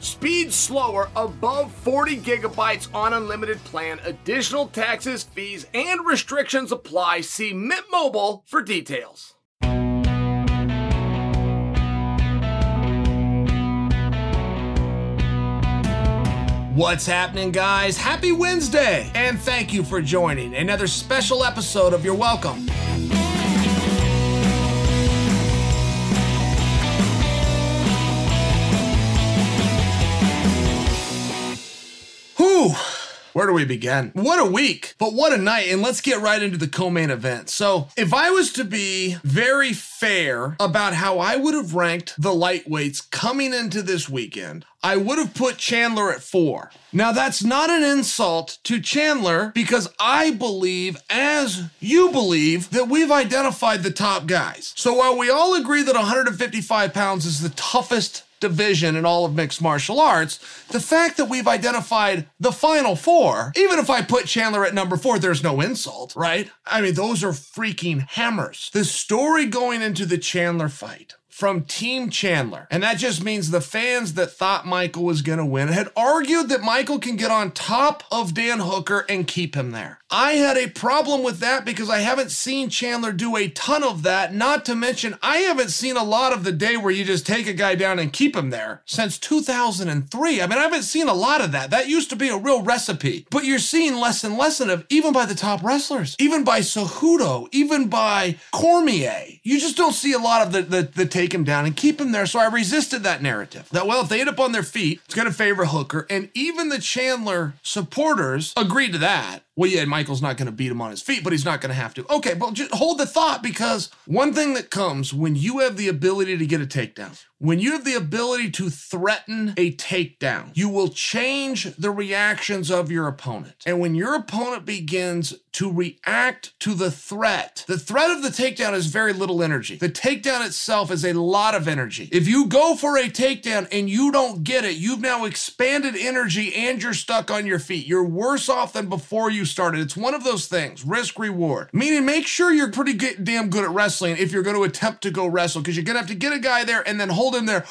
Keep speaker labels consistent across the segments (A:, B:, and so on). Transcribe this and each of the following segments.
A: Speed slower above 40 gigabytes on unlimited plan. Additional taxes, fees, and restrictions apply. See Mint Mobile for details. What's happening, guys? Happy Wednesday! And thank you for joining another special episode of You're Welcome. Where do we begin? What a week, but what a night. And let's get right into the co main event. So, if I was to be very fair about how I would have ranked the lightweights coming into this weekend, I would have put Chandler at four. Now, that's not an insult to Chandler because I believe, as you believe, that we've identified the top guys. So, while we all agree that 155 pounds is the toughest division in all of mixed martial arts, the fact that we've identified the final four, even if I put Chandler at number four, there's no insult, right? I mean, those are freaking hammers. The story going into the Chandler fight from Team Chandler. And that just means the fans that thought Michael was going to win had argued that Michael can get on top of Dan Hooker and keep him there. I had a problem with that because I haven't seen Chandler do a ton of that. Not to mention, I haven't seen a lot of the day where you just take a guy down and keep him there since 2003. I mean, I haven't seen a lot of that. That used to be a real recipe, but you're seeing less and less of even by the top wrestlers, even by Cejudo, even by Cormier. You just don't see a lot of the, the, the take him down and keep him there. So I resisted that narrative that, well, if they end up on their feet, it's going to favor Hooker. And even the Chandler supporters agreed to that well, yeah, Michael's not going to beat him on his feet, but he's not going to have to. Okay, but just hold the thought because one thing that comes when you have the ability to get a takedown, when you have the ability to threaten a takedown, you will change the reactions of your opponent. And when your opponent begins to react to the threat, the threat of the takedown is very little energy. The takedown itself is a lot of energy. If you go for a takedown and you don't get it, you've now expanded energy and you're stuck on your feet. You're worse off than before you started. It's one of those things, risk reward. Meaning, make sure you're pretty good, damn good at wrestling if you're going to attempt to go wrestle, because you're going to have to get a guy there and then hold him there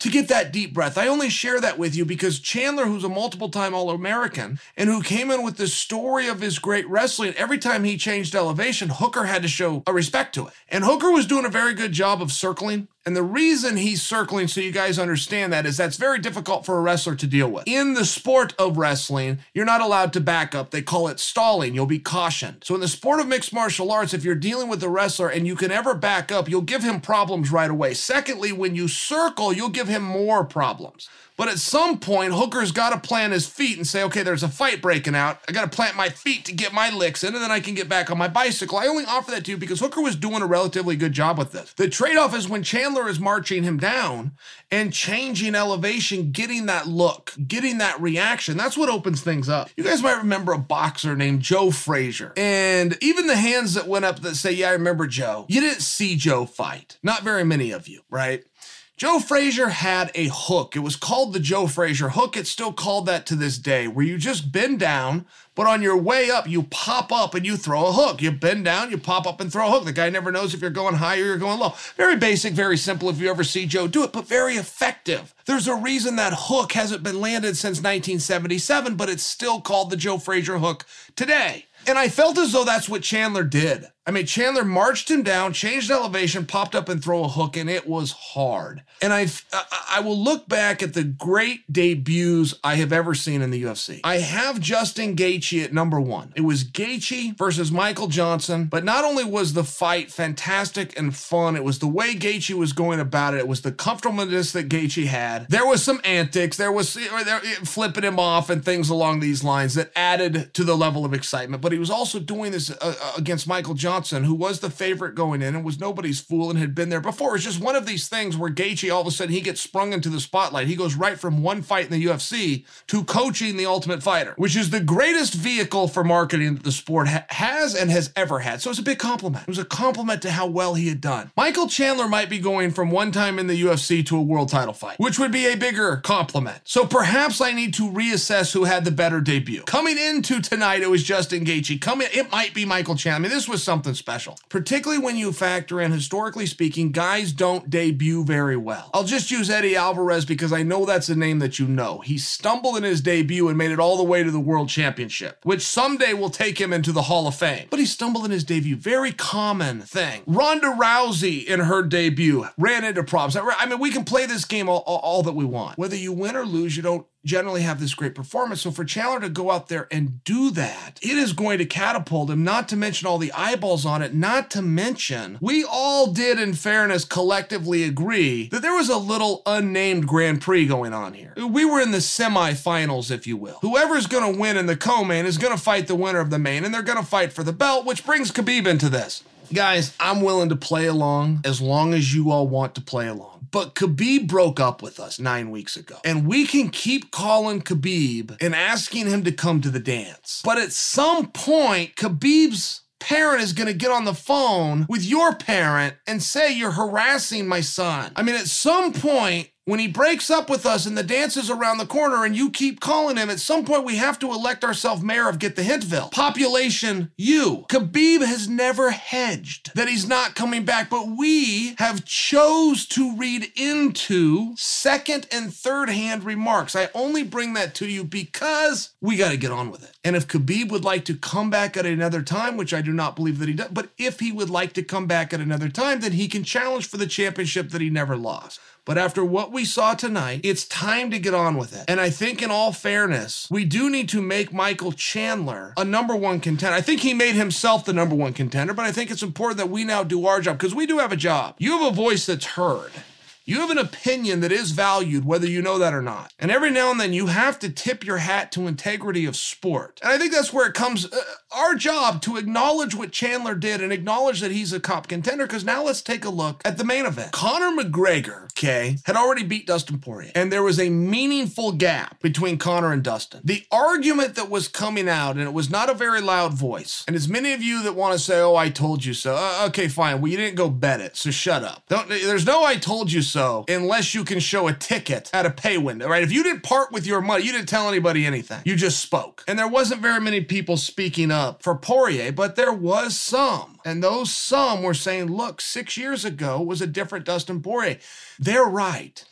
A: to get that deep breath. I only share that with you because Chandler, who's a multiple time All American and who came in with the story of his great wrestling, every time he changed elevation, Hooker had to show a respect to it. And Hooker was doing a very good job of circling and the reason he's circling, so you guys understand that, is that's very difficult for a wrestler to deal with. In the sport of wrestling, you're not allowed to back up. They call it stalling. You'll be cautioned. So in the sport of mixed martial arts, if you're dealing with a wrestler and you can ever back up, you'll give him problems right away. Secondly, when you circle, you'll give him more problems. But at some point, Hooker's got to plant his feet and say, okay, there's a fight breaking out. I got to plant my feet to get my licks in, and then I can get back on my bicycle. I only offer that to you because Hooker was doing a relatively good job with this. The trade off is when Chandler is marching him down and changing elevation, getting that look, getting that reaction. That's what opens things up. You guys might remember a boxer named Joe Frazier. And even the hands that went up that say, yeah, I remember Joe. You didn't see Joe fight. Not very many of you, right? Joe Frazier had a hook. It was called the Joe Frazier hook. It's still called that to this day, where you just bend down, but on your way up, you pop up and you throw a hook. You bend down, you pop up and throw a hook. The guy never knows if you're going high or you're going low. Very basic, very simple if you ever see Joe do it, but very effective. There's a reason that hook hasn't been landed since 1977, but it's still called the Joe Frazier hook today. And I felt as though that's what Chandler did. I mean, Chandler marched him down, changed elevation, popped up and throw a hook, and it was hard. And I, I will look back at the great debuts I have ever seen in the UFC. I have Justin Gaethje at number one. It was Gaethje versus Michael Johnson, but not only was the fight fantastic and fun, it was the way Gaethje was going about it. It was the comfortableness that Gaethje had. There was some antics. There was flipping him off and things along these lines that added to the level of excitement. But he was also doing this uh, uh against Michael Johnson Johnson, who was the favorite going in and was nobody's fool and had been there before. It's just one of these things where Gaethje all of a sudden he gets sprung into the spotlight. He goes right from one fight in the UFC to coaching the Ultimate Fighter, which is the greatest vehicle for marketing that the sport ha- has and has ever had. So it's a big compliment. It was a compliment to how well he had done. Michael Chandler might be going from one time in the UFC to a world title fight, which would be a bigger compliment. So perhaps I need to reassess who had the better debut. Coming into tonight, it was Justin Gaethje. Coming, it might be Michael Chandler. I mean, this was something something special. Particularly when you factor in, historically speaking, guys don't debut very well. I'll just use Eddie Alvarez because I know that's a name that you know. He stumbled in his debut and made it all the way to the World Championship, which someday will take him into the Hall of Fame. But he stumbled in his debut. Very common thing. Ronda Rousey in her debut ran into problems. I mean, we can play this game all, all, all that we want. Whether you win or lose, you don't generally have this great performance. So for Chandler to go out there and do that, it is going to catapult him, not to mention all the eyeballs on it, not to mention we all did, in fairness, collectively agree that there was a little unnamed Grand Prix going on here. We were in the semifinals, if you will. Whoever's going to win in the co-main is going to fight the winner of the main, and they're going to fight for the belt, which brings Khabib into this. Guys, I'm willing to play along as long as you all want to play along. But Khabib broke up with us nine weeks ago. And we can keep calling Khabib and asking him to come to the dance. But at some point, Khabib's parent is going to get on the phone with your parent and say you're harassing my son. I mean, at some point, When he breaks up with us and the dance is around the corner and you keep calling him, at some point we have to elect ourselves mayor of Get the Hintville. Population, you. Khabib has never hedged that he's not coming back, but we have chose to read into second and third hand remarks. I only bring that to you because we got to get on with it. And if Khabib would like to come back at another time, which I do not believe that he does, but if he would like to come back at another time, then he can challenge for the championship that he never lost. But after what we saw tonight, it's time to get on with it. And I think, in all fairness, we do need to make Michael Chandler a number one contender. I think he made himself the number one contender, but I think it's important that we now do our job because we do have a job. You have a voice that's heard. You have an opinion that is valued, whether you know that or not. And every now and then you have to tip your hat to integrity of sport. And I think that's where it comes uh, our job to acknowledge what Chandler did and acknowledge that he's a cop contender. Because now let's take a look at the main event. Conor McGregor, okay, had already beat Dustin Poirier, and there was a meaningful gap between Conor and Dustin. The argument that was coming out, and it was not a very loud voice, and as many of you that want to say, oh, I told you so, uh, okay, fine. Well, you didn't go bet it, so shut up. Don't, there's no I told you so so unless you can show a ticket at a pay window, right? If you didn't part with your money, you didn't tell anybody anything. You just spoke. And there wasn't very many people speaking up for Poirier, but there was some. And those some were saying, look, six years ago was a different Dustin Poirier. They're right.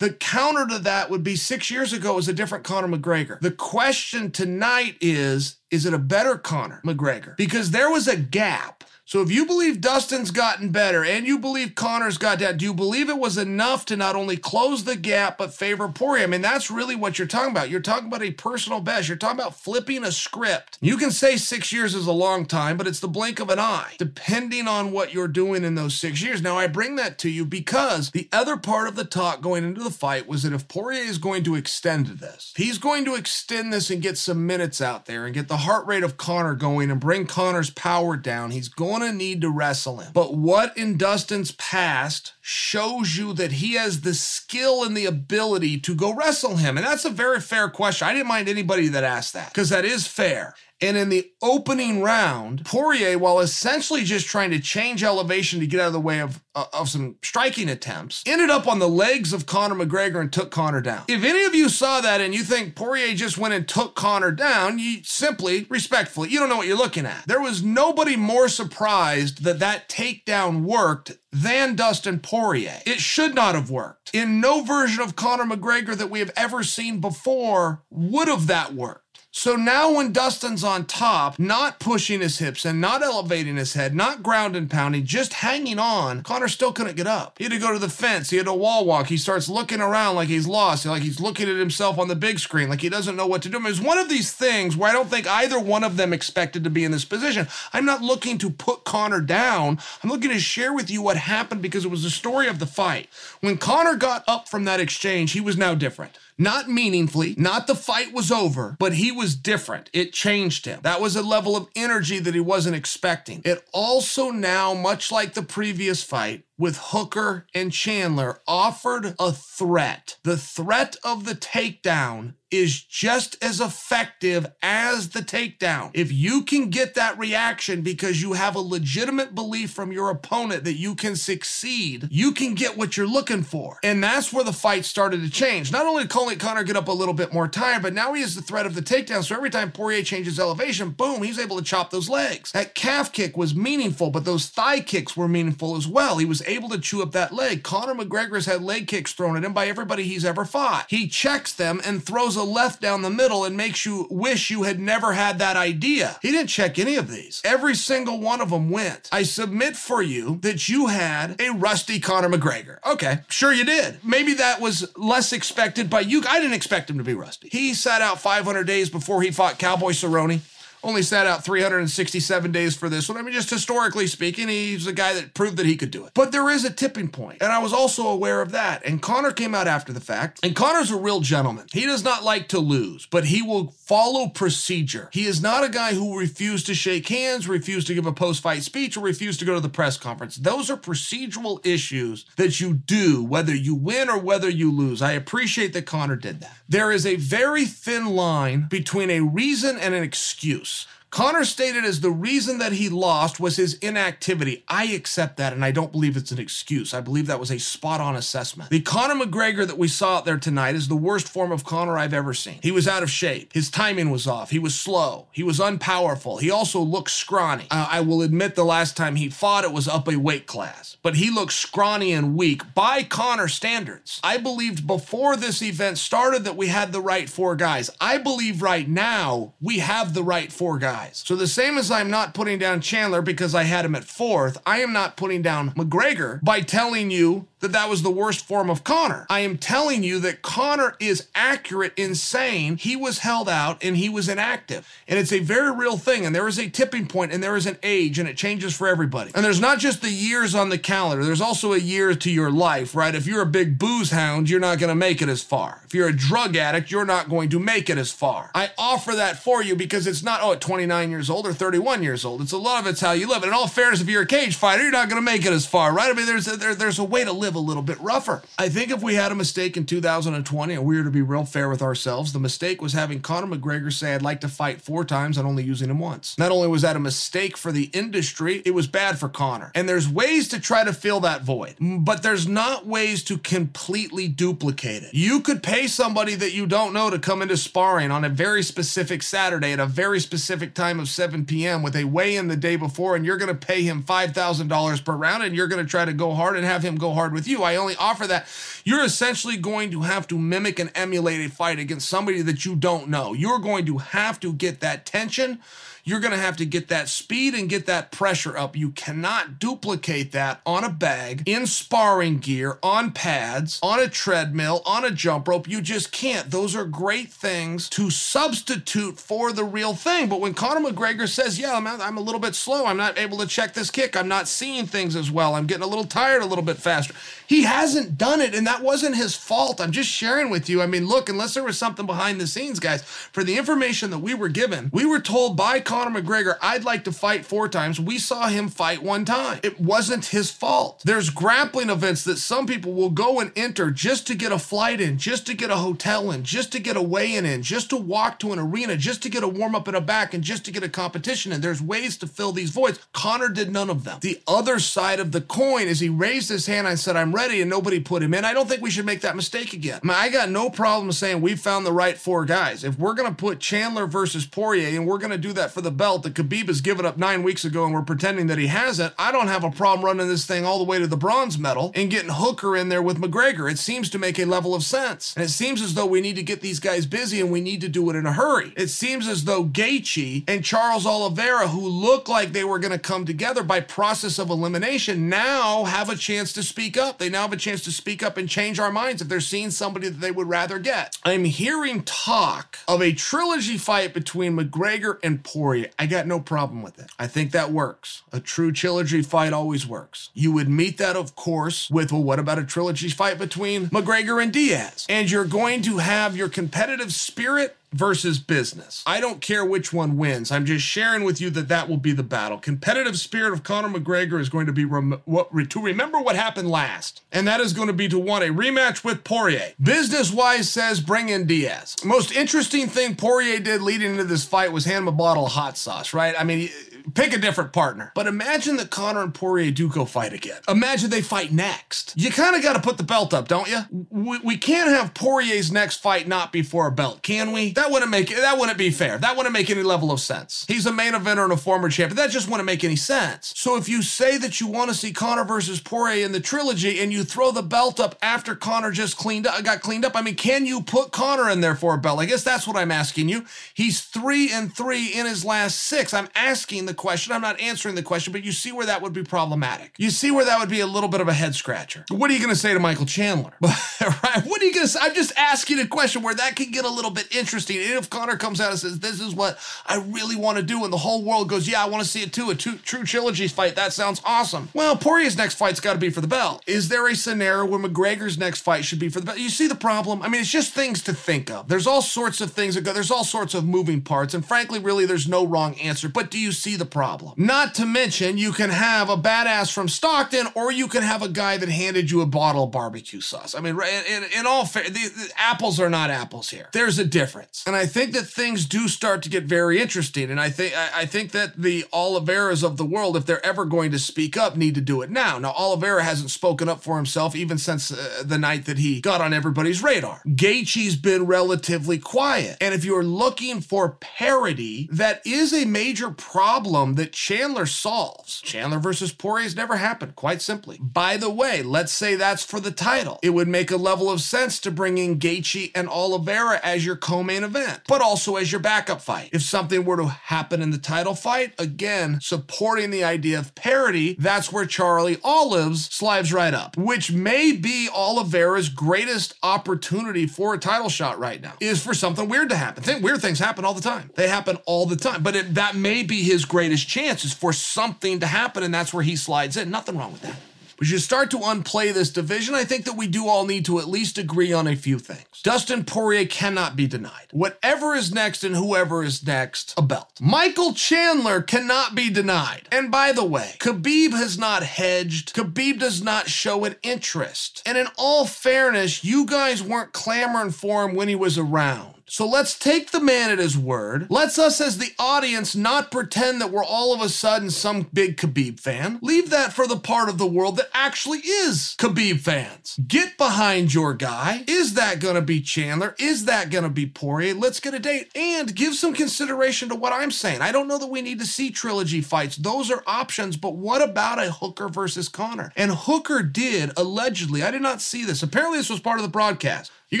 A: The counter to that would be six years ago was a different Conor McGregor. The question tonight is, is it a better Conor McGregor? Because there was a gap so if you believe Dustin's gotten better and you believe Conor's got down, do you believe it was enough to not only close the gap but favor Poirier? I mean, that's really what you're talking about. You're talking about a personal best. You're talking about flipping a script. You can say six years is a long time, but it's the blink of an eye, depending on what you're doing in those six years. Now, I bring that to you because the other part of the talk going into the fight was that if Poirier is going to extend this, he's going to extend this and get some minutes out there and get the heart rate of Conor going and bring Conor's power down. He's going going to need to wrestle him. But what in Dustin's past shows you that he has the skill and the ability to go wrestle him? And that's a very fair question. I didn't mind anybody that asked that because that is fair. And in the opening round, Poirier, while essentially just trying to change elevation to get out of the way of, uh, of some striking attempts, ended up on the legs of Conor McGregor and took Conor down. If any of you saw that and you think Poirier just went and took Conor down, you simply, respectfully, you don't know what you're looking at. There was nobody more surprised that that takedown worked than Dustin Poirier. It should not have worked. In no version of Conor McGregor that we have ever seen before would have that worked. So now when Dustin's on top, not pushing his hips and not elevating his head, not ground and pounding, just hanging on, Conor still couldn't get up. He had to go to the fence. He had to wall walk. He starts looking around like he's lost, like he's looking at himself on the big screen, like he doesn't know what to do. It was one of these things where I don't think either one of them expected to be in this position. I'm not looking to put Conor down. I'm looking to share with you what happened because it was the story of the fight. When Conor got up from that exchange, he was now different. Not meaningfully, not the fight was over, but he was different. It changed him. That was a level of energy that he wasn't expecting. It also now, much like the previous fight, with Hooker and Chandler offered a threat. The threat of the takedown is just as effective as the takedown. If you can get that reaction because you have a legitimate belief from your opponent that you can succeed, you can get what you're looking for. And that's where the fight started to change. Not only did Conor get up a little bit more tired, but now he has the threat of the takedown. So every time Poirier changes elevation, boom, he's able to chop those legs. That calf kick was meaningful, but those thigh kicks were meaningful as well. He was able to chew up that leg. Conor McGregor's had leg kicks thrown at him by everybody he's ever fought. He checks them and throws a left down the middle and makes you wish you had never had that idea. He didn't check any of these. Every single one of them went. I submit for you that you had a rusty Conor McGregor. Okay, sure you did. Maybe that was less expected by you. I didn't expect him to be rusty. He sat out 500 days before he fought Cowboy Cerrone only sat out 367 days for this one. I mean, just historically speaking, he's a guy that proved that he could do it. But there is a tipping point, and I was also aware of that. And Conor came out after the fact, and Conor's a real gentleman. He does not like to lose, but he will follow procedure. He is not a guy who refused to shake hands, refused to give a post fight speech, or refused to go to the press conference. Those are procedural issues that you do, whether you win or whether you lose. I appreciate that Conor did that. There is a very thin line between a reason and an excuse. Conor stated as the reason that he lost was his inactivity. I accept that, and I don't believe it's an excuse. I believe that was a spot on assessment. The Conor McGregor that we saw out there tonight is the worst form of Conor I've ever seen. He was out of shape. His timing was off. He was slow. He was unpowerful. He also looked scrawny. Uh, I will admit the last time he fought, it was up a weight class, but he looked scrawny and weak by Conor standards. I believed before this event started that we had the right four guys. I believe right now we have the right four guys. So the same as I'm not putting down Chandler because I had him at fourth, I am not putting down McGregor by telling you that that was the worst form of Conor. I am telling you that Conor is accurate in saying he was held out and he was inactive. And it's a very real thing. And there is a tipping point and there is an age and it changes for everybody. And there's not just the years on the calendar, there's also a year to your life, right? If you're a big booze hound, you're not going to make it as far. If you're a drug addict, you're not going to make it as far. I offer that for you because it's not, oh, at 29 years old or 31 years old. It's a lot of it's how you live. And in all fairness, if you're a cage fighter, you're not going to make it as far, right? I mean, there's a, there, there's a way to live a little bit rougher. I think if we had a mistake in 2020 and we were to be real fair with ourselves, the mistake was having Conor McGregor say, I'd like to fight four times and only using him once. Not only was that a mistake for the industry, it was bad for Conor. And there's ways to try to fill that void, but there's not ways to completely duplicate it. You could pay somebody that you don't know to come into sparring on a very specific Saturday at a very specific time of 7 p.m. with a weigh in the day before, and you're going to pay him $5,000 per round and you're going to try to go hard and have him go hard with you. I only offer that. You're essentially going to have to mimic and emulate a fight against somebody that you don't know. You're going to have to get that tension you're going to have to get that speed and get that pressure up. You cannot duplicate that on a bag, in sparring gear, on pads, on a treadmill, on a jump rope. You just can't. Those are great things to substitute for the real thing. But when Conor McGregor says, Yeah, I'm, I'm a little bit slow, I'm not able to check this kick, I'm not seeing things as well, I'm getting a little tired a little bit faster. He hasn't done it, and that wasn't his fault. I'm just sharing with you. I mean, look, unless there was something behind the scenes, guys, for the information that we were given, we were told by Conor McGregor, I'd like to fight four times. We saw him fight one time. It wasn't his fault. There's grappling events that some people will go and enter just to get a flight in, just to get a hotel in, just to get a weigh-in in, just to walk to an arena, just to get a warm-up in a back, and just to get a competition And There's ways to fill these voids. Conor did none of them. The other side of the coin is he raised his hand and said, I'm ready, and nobody put him in. I don't think we should make that mistake again. I, mean, I got no problem saying we found the right four guys. If we're going to put Chandler versus Poirier, and we're going to do that for the belt that Khabib has given up nine weeks ago, and we're pretending that he hasn't, I don't have a problem running this thing all the way to the bronze medal and getting Hooker in there with McGregor. It seems to make a level of sense. And it seems as though we need to get these guys busy and we need to do it in a hurry. It seems as though Gaethje and Charles Oliveira, who look like they were going to come together by process of elimination, now have a chance to speak up. They now have a chance to speak up and change our minds if they're seeing somebody that they would rather get. I'm hearing talk of a trilogy fight between McGregor and Poirier. I got no problem with it. I think that works. A true trilogy fight always works. You would meet that, of course, with, well, what about a trilogy fight between McGregor and Diaz? And you're going to have your competitive spirit versus business. I don't care which one wins. I'm just sharing with you that that will be the battle. Competitive spirit of Conor McGregor is going to be rem- what, to remember what happened last, and that is going to be to want a rematch with Poirier. Business wise says bring in Diaz. Most interesting thing Poirier did leading into this fight was hand him a bottle of hot sauce, right? I mean, pick a different partner. But imagine that Conor and Poirier do go fight again. Imagine they fight next. You kind of got to put the belt up, don't you? We, we can't have Poirier's next fight not be for a belt, can we? That wouldn't make it, that wouldn't be fair. That wouldn't make any level of sense. He's a main eventer and a former champion. That just wouldn't make any sense. So if you say that you want to see Conor versus Poirier in the trilogy and you throw the belt up after Conor just cleaned up, got cleaned up, I mean, can you put Conor in there for a belt? I guess that's what I'm asking you. He's three and three in his last six. I'm asking the the question. I'm not answering the question, but you see where that would be problematic. You see where that would be a little bit of a head scratcher. What are you going to say to Michael Chandler? right? What are you going to say? I'm just asking a question where that can get a little bit interesting. And if Conor comes out and says, This is what I really want to do, and the whole world goes, Yeah, I want to see it too, a two, true trilogy fight. That sounds awesome. Well, Poirier's next fight's got to be for the belt. Is there a scenario where McGregor's next fight should be for the belt? You see the problem? I mean, it's just things to think of. There's all sorts of things that go, there's all sorts of moving parts. And frankly, really, there's no wrong answer. But do you see the the problem. Not to mention, you can have a badass from Stockton, or you can have a guy that handed you a bottle of barbecue sauce. I mean, in, in all fair, the, the apples are not apples here. There's a difference, and I think that things do start to get very interesting. And I think I, I think that the Oliveira's of the world, if they're ever going to speak up, need to do it now. Now, Oliveira hasn't spoken up for himself even since uh, the night that he got on everybody's radar. Gaethje's been relatively quiet, and if you're looking for parody, that is a major problem that Chandler solves. Chandler versus Poirier's never happened, quite simply. By the way, let's say that's for the title. It would make a level of sense to bring in Gaethje and Oliveira as your co-main event, but also as your backup fight. If something were to happen in the title fight, again, supporting the idea of parity, that's where Charlie Olives slides right up, which may be Oliveira's greatest opportunity for a title shot right now, is for something weird to happen. Think weird things happen all the time. They happen all the time, but it, that may be his greatest chance is for something to happen, and that's where he slides in. Nothing wrong with that. But you start to unplay this division, I think that we do all need to at least agree on a few things. Dustin Poirier cannot be denied. Whatever is next and whoever is next, a belt. Michael Chandler cannot be denied. And by the way, Khabib has not hedged. Khabib does not show an interest. And in all fairness, you guys weren't clamoring for him when he was around. So let's take the man at his word. Let's us as the audience not pretend that we're all of a sudden some big Khabib fan. Leave that for the part of the world that actually is Khabib fans. Get behind your guy. Is that going to be Chandler? Is that going to be Poirier? Let's get a date and give some consideration to what I'm saying. I don't know that we need to see trilogy fights. Those are options, but what about a Hooker versus Conor? And Hooker did allegedly, I did not see this. Apparently, this was part of the broadcast. You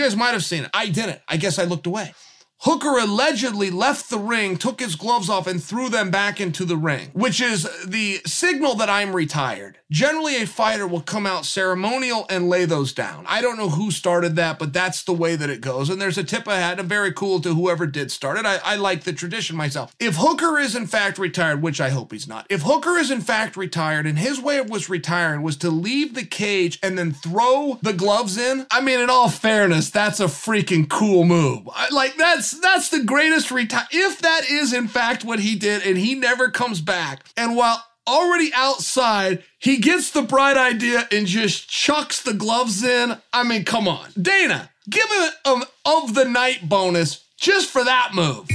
A: guys might have seen it. I didn't. I guess I looked away. Hooker allegedly left the ring, took his gloves off, and threw them back into the ring, which is the signal that I'm retired. Generally, a fighter will come out ceremonial and lay those down. I don't know who started that, but that's the way that it goes. And there's a tip I had, and very cool to whoever did start it. I, I like the tradition myself. If Hooker is in fact retired, which I hope he's not, if Hooker is in fact retired and his way of was retiring was to leave the cage and then throw the gloves in, I mean, in all fairness, that's a freaking cool move. I, like that's that's the greatest retire. If that is in fact what he did, and he never comes back, and while already outside, he gets the bright idea and just chucks the gloves in. I mean, come on, Dana, give him an of the night bonus just for that move.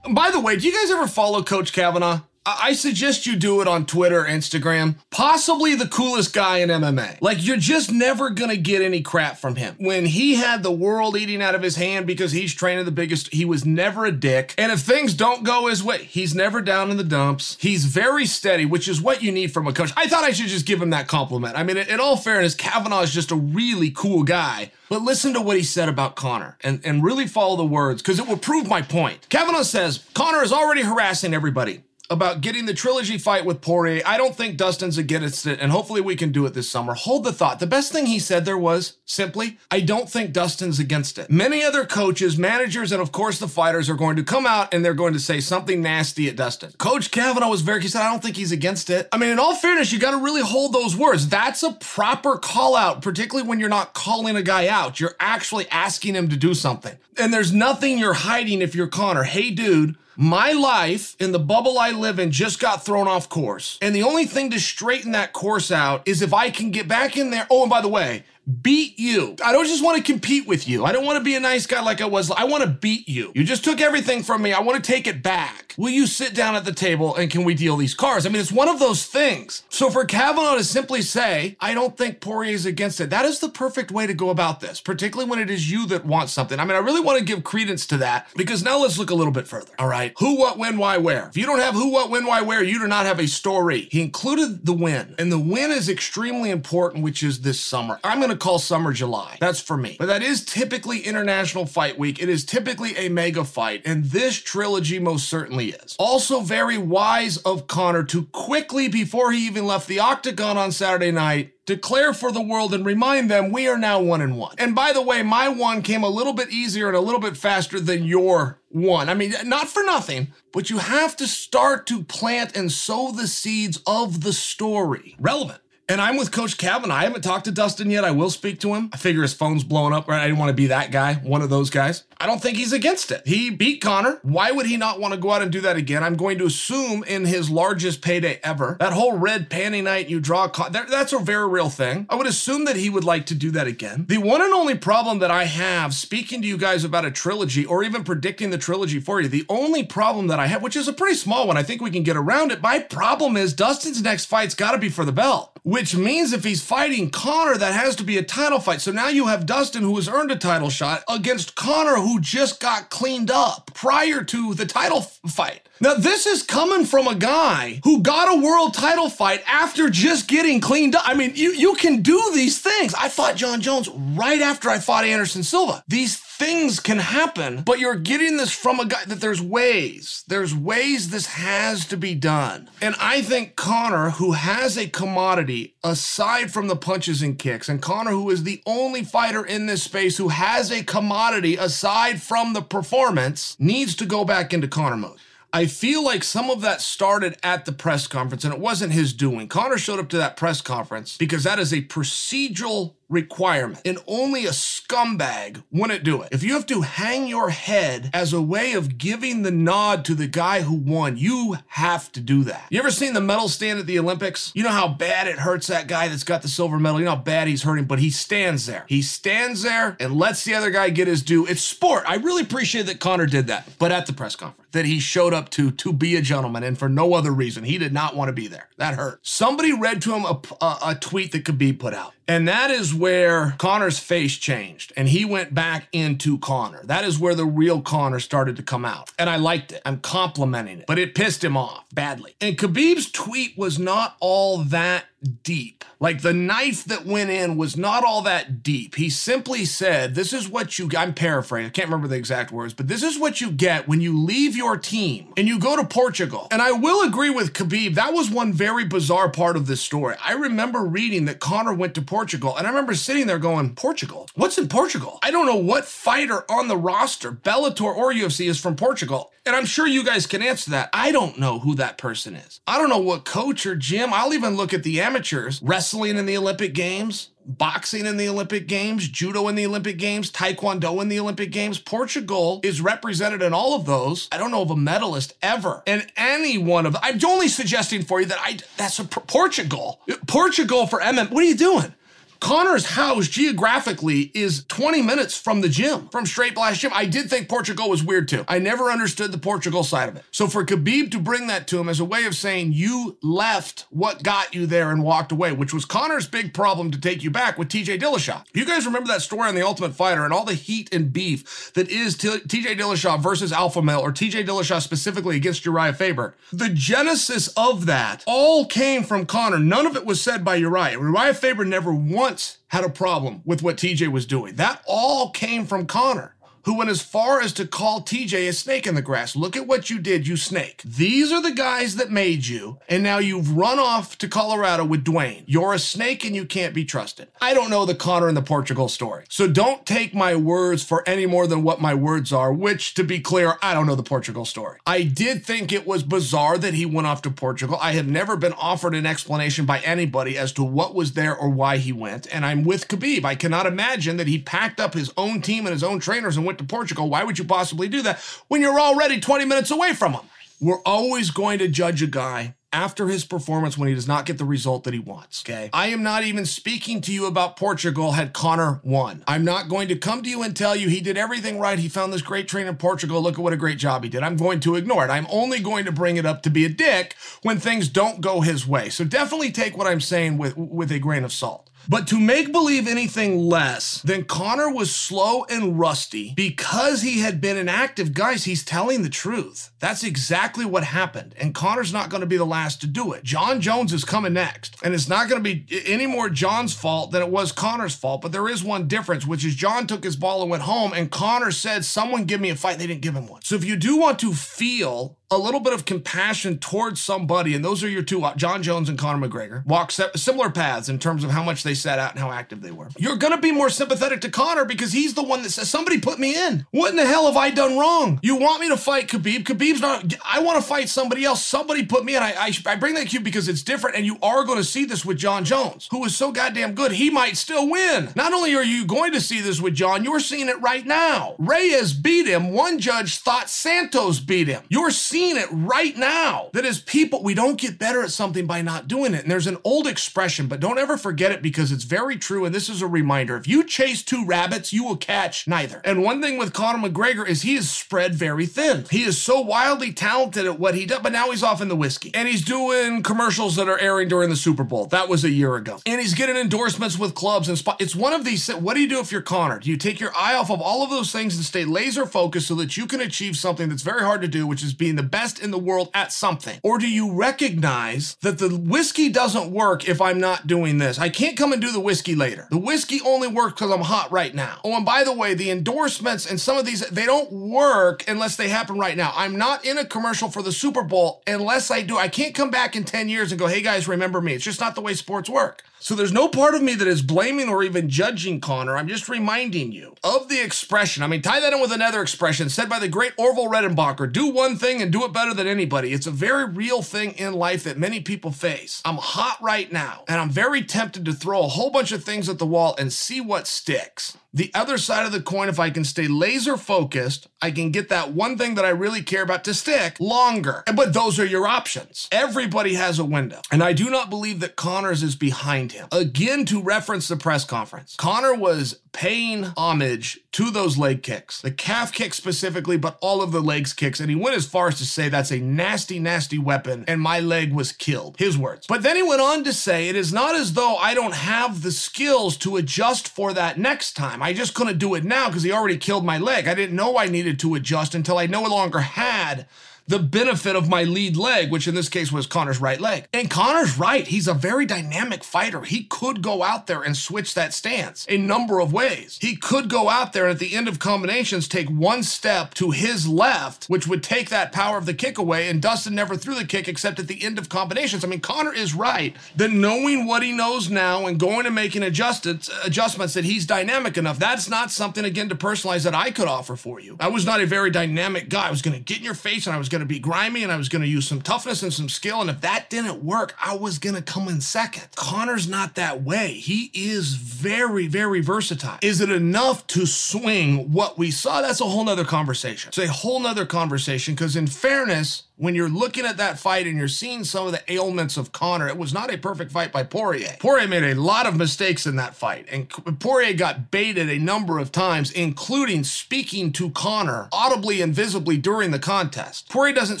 A: By the way, do you guys ever follow Coach Kavanagh? I suggest you do it on Twitter, Instagram. Possibly the coolest guy in MMA. Like, you're just never gonna get any crap from him. When he had the world eating out of his hand because he's training the biggest, he was never a dick. And if things don't go his way, he's never down in the dumps. He's very steady, which is what you need from a coach. I thought I should just give him that compliment. I mean, in all fairness, Kavanagh is just a really cool guy. But listen to what he said about Conor and, and really follow the words because it will prove my point. Kavanagh says Conor is already harassing everybody about getting the trilogy fight with Poirier. I don't think Dustin's against it, and hopefully we can do it this summer. Hold the thought. The best thing he said there was simply, I don't think Dustin's against it. Many other coaches, managers, and of course the fighters are going to come out and they're going to say something nasty at Dustin. Coach Kavanagh was very, he said, I don't think he's against it. I mean, in all fairness, you got to really hold those words. That's a proper call out, particularly when you're not calling a guy out. You're actually asking him to do something. And there's nothing you're hiding if you're Conor. Hey, dude, my life in the bubble I live in just got thrown off course. And the only thing to straighten that course out is if I can get back in there. Oh, and by the way, beat you. I don't just want to compete with you. I don't want to be a nice guy like I was. I want to beat you. You just took everything from me. I want to take it back. Will you sit down at the table and can we deal these cards? I mean, it's one of those things. So for Kavanagh to simply say, I don't think Poirier is against it, that is the perfect way to go about this, particularly when it is you that want something. I mean, I really want to give credence to that because now let's look a little bit further. All right. Who, what, when, why, where. If you don't have who, what, when, why, where, you do not have a story. He included the win, and the win is extremely important, which is this summer. I'm going to call summer July. That's for me. But that is typically International Fight Week. It is typically a mega fight, and this trilogy most certainly is. Also, very wise of Conor to quickly, before he even left the octagon on Saturday night, declare for the world and remind them we are now one and one. And by the way, my one came a little bit easier and a little bit faster than your one. I mean, not for nothing, but you have to start to plant and sow the seeds of the story. Relevant And I'm with Coach Kevin. I haven't talked to Dustin yet. I will speak to him. I figure his phone's blowing up, right? I didn't want to be that guy, one of those guys. I don't think he's against it. He beat Conor. Why would he not want to go out and do that again? I'm going to assume in his largest payday ever, that whole red panty night you draw, con- that, that's a very real thing. I would assume that he would like to do that again. The one and only problem that I have speaking to you guys about a trilogy or even predicting the trilogy for you, the only problem that I have, which is a pretty small one, I think we can get around it. My problem is Dustin's next fight's got to be for the belt, which means if he's fighting Conor, that has to be a title fight. So now you have Dustin, who has earned a title shot, against Conor, who just got cleaned up prior to the title f- fight. Now, this is coming from a guy who got a world title fight after just getting cleaned up. I mean, you, you can do these things. I fought Jon Jones right after I fought Anderson Silva. These things can happen, but you're getting this from a guy that there's ways. There's ways this has to be done. And I think Conor, who has a commodity aside from the punches and kicks, and Conor, who is the only fighter in this space who has a commodity aside from the performance, needs to go back into Conor mode. I feel like some of that started at the press conference and it wasn't his doing. Conor showed up to that press conference because that is a procedural requirement and only a scumbag wouldn't do it. If you have to hang your head as a way of giving the nod to the guy who won, you have to do that. You ever seen the medal stand at the Olympics? You know how bad it hurts that guy that's got the silver medal. You know how bad he's hurting, but he stands there. He stands there and lets the other guy get his due. It's sport. I really appreciate that Conor did that, but at the press conference that he showed up to to be a gentleman and for no other reason. He did not want to be there. That hurt. Somebody read to him a, a, a tweet that could be put out. And that is where Conor's face changed and he went back into Conor. That is where the real Conor started to come out. And I liked it. I'm complimenting it, but it pissed him off badly. And Khabib's tweet was not all that deep. Like the knife that went in was not all that deep. He simply said, This is what you, I'm paraphrasing, I can't remember the exact words, but this is what you get when you leave your team and you go to Portugal. And I will agree with Khabib, that was one very bizarre part of this story. I remember reading that Conor went to Portugal, and I remember sitting there going, Portugal? What's in Portugal? I don't know what fighter on the roster, Bellator or UFC, is from Portugal. And I'm sure you guys can answer that. I don't know who that person is. I don't know what coach or gym. I'll even look at the amateurs wrestling in the Olympic Games, boxing in the Olympic Games, judo in the Olympic Games, taekwondo in the Olympic Games. Portugal is represented in all of those. I don't know of a medalist ever in any one of. I'm only suggesting for you that I that's a Portugal. Portugal for MM. What are you doing? Conor's house geographically is 20 minutes from the gym, from Straight Blast Gym. I did think Portugal was weird too. I never understood the Portugal side of it. So for Khabib to bring that to him as a way of saying you left what got you there and walked away, which was Conor's big problem to take you back with TJ Dillashaw. You guys remember that story on The Ultimate Fighter and all the heat and beef that is TJ Dillashaw versus Alpha Male or TJ Dillashaw specifically against Uriah Faber. The genesis of that all came from Conor. None of it was said by Uriah. Uriah Faber never once had a problem with what TJ was doing. That all came from Conor who went as far as to call TJ a snake in the grass. Look at what you did, you snake. These are the guys that made you, and now you've run off to Colorado with Duane. You're a snake and you can't be trusted. I don't know the Conor and the Portugal story. So don't take my words for any more than what my words are, which, to be clear, I don't know the Portugal story. I did think it was bizarre that he went off to Portugal. I have never been offered an explanation by anybody as to what was there or why he went, and I'm with Khabib. I cannot imagine that he packed up his own team and his own trainers and went to Portugal. Why would you possibly do that when you're already 20 minutes away from him? We're always going to judge a guy after his performance when he does not get the result that he wants. Okay. I am not even speaking to you about Portugal had Conor won. I'm not going to come to you and tell you he did everything right. He found this great train in Portugal. Look at what a great job he did. I'm going to ignore it. I'm only going to bring it up to be a dick when things don't go his way. So definitely take what I'm saying with, with a grain of salt. But to make believe anything less than Conor was slow and rusty because he had been inactive, guys, he's telling the truth. That's exactly what happened. And Conor's not going to be the last to do it. Jon Jones is coming next. And it's not going to be any more Jon's fault than it was Conor's fault. But there is one difference, which is Jon took his ball and went home, and Conor said, Someone give me a fight. They didn't give him one. So if you do want to feel a little bit of compassion towards somebody, and those are your two, Jon Jones and Conor McGregor, walk similar paths in terms of how much they set out and how active they were. You're going to be more sympathetic to Conor because he's the one that says, somebody put me in. What in the hell have I done wrong? You want me to fight Khabib? Khabib's not, I want to fight somebody else. Somebody put me in. I, I, I bring that cue because it's different, and you are going to see this with Jon Jones, who is so goddamn good, he might still win. Not only are you going to see this with Jon, you're seeing it right now. Reyes beat him. One judge thought Santos beat him. You're seeing it right now. that as people, we don't get better at something by not doing it. And there's an old expression, but don't ever forget it because it's very true. And this is a reminder if you chase two rabbits, you will catch neither. And one thing with Conor McGregor is he is spread very thin. He is so wildly talented at what he does, but now he's off in the whiskey and he's doing commercials that are airing during the Super Bowl. That was a year ago. And he's getting endorsements with clubs and spot. It's one of these. What do you do if you're Conor? Do you take your eye off of all of those things and stay laser focused so that you can achieve something that's very hard to do, which is being the best in the world at something? Or do you recognize that the whiskey doesn't work if I'm not doing this? I can't come and do the whiskey later. The whiskey only works because I'm hot right now. Oh, and by the way, the endorsements and some of these, they don't work unless they happen right now. I'm not in a commercial for the Super Bowl unless I do. I can't come back in 10 years and go, hey guys, remember me. It's just not the way sports work. So there's no part of me that is blaming or even judging Conor. I'm just reminding you of the expression. I mean, tie that in with another expression said by the great Orville Redenbacher do one thing and do it better than anybody. It's a very real thing in life that many people face. I'm hot right now, and I'm very tempted to throw a whole bunch of things at the wall and see what sticks. The other side of the coin, if I can stay laser focused, I can get that one thing that I really care about to stick longer. But those are your options. Everybody has a window. And I do not believe that Conor's is behind him. Again, to reference the press conference, Conor was paying homage to those leg kicks, the calf kick specifically, but all of the legs kicks. And he went as far as to say that's a nasty, nasty weapon, and my leg was killed. His words. But then he went on to say, it is not as though I don't have the skills to adjust for that next time. Just couldn't do it now because he already killed my leg. I didn't know I needed to adjust until I no longer had the benefit of my lead leg, which in this case was Conor's right leg. And Conor's right. He's a very dynamic fighter. He could go out there and switch that stance a number of ways. He could go out there and at the end of combinations take one step to his left, which would take that power of the kick away. And Dustin never threw the kick except at the end of combinations. I mean, Conor is right that knowing what he knows now and going and making adjustments, adjustments that he's dynamic enough. That's not something again to personalize that I could offer for you. I was not a very dynamic guy. I was going to get in your face and I was going going to be grimy and I was going to use some toughness and some skill. And if that didn't work, I was going to come in second. Conor's not that way. He is very, very versatile. Is it enough to swing what we saw? That's a whole nother conversation. It's a whole nother conversation because, in fairness, when you're looking at that fight and you're seeing some of the ailments of Conor, it was not a perfect fight by Poirier. Poirier made a lot of mistakes in that fight, and Poirier got baited a number of times, including speaking to Conor audibly and visibly during the contest. Poirier doesn't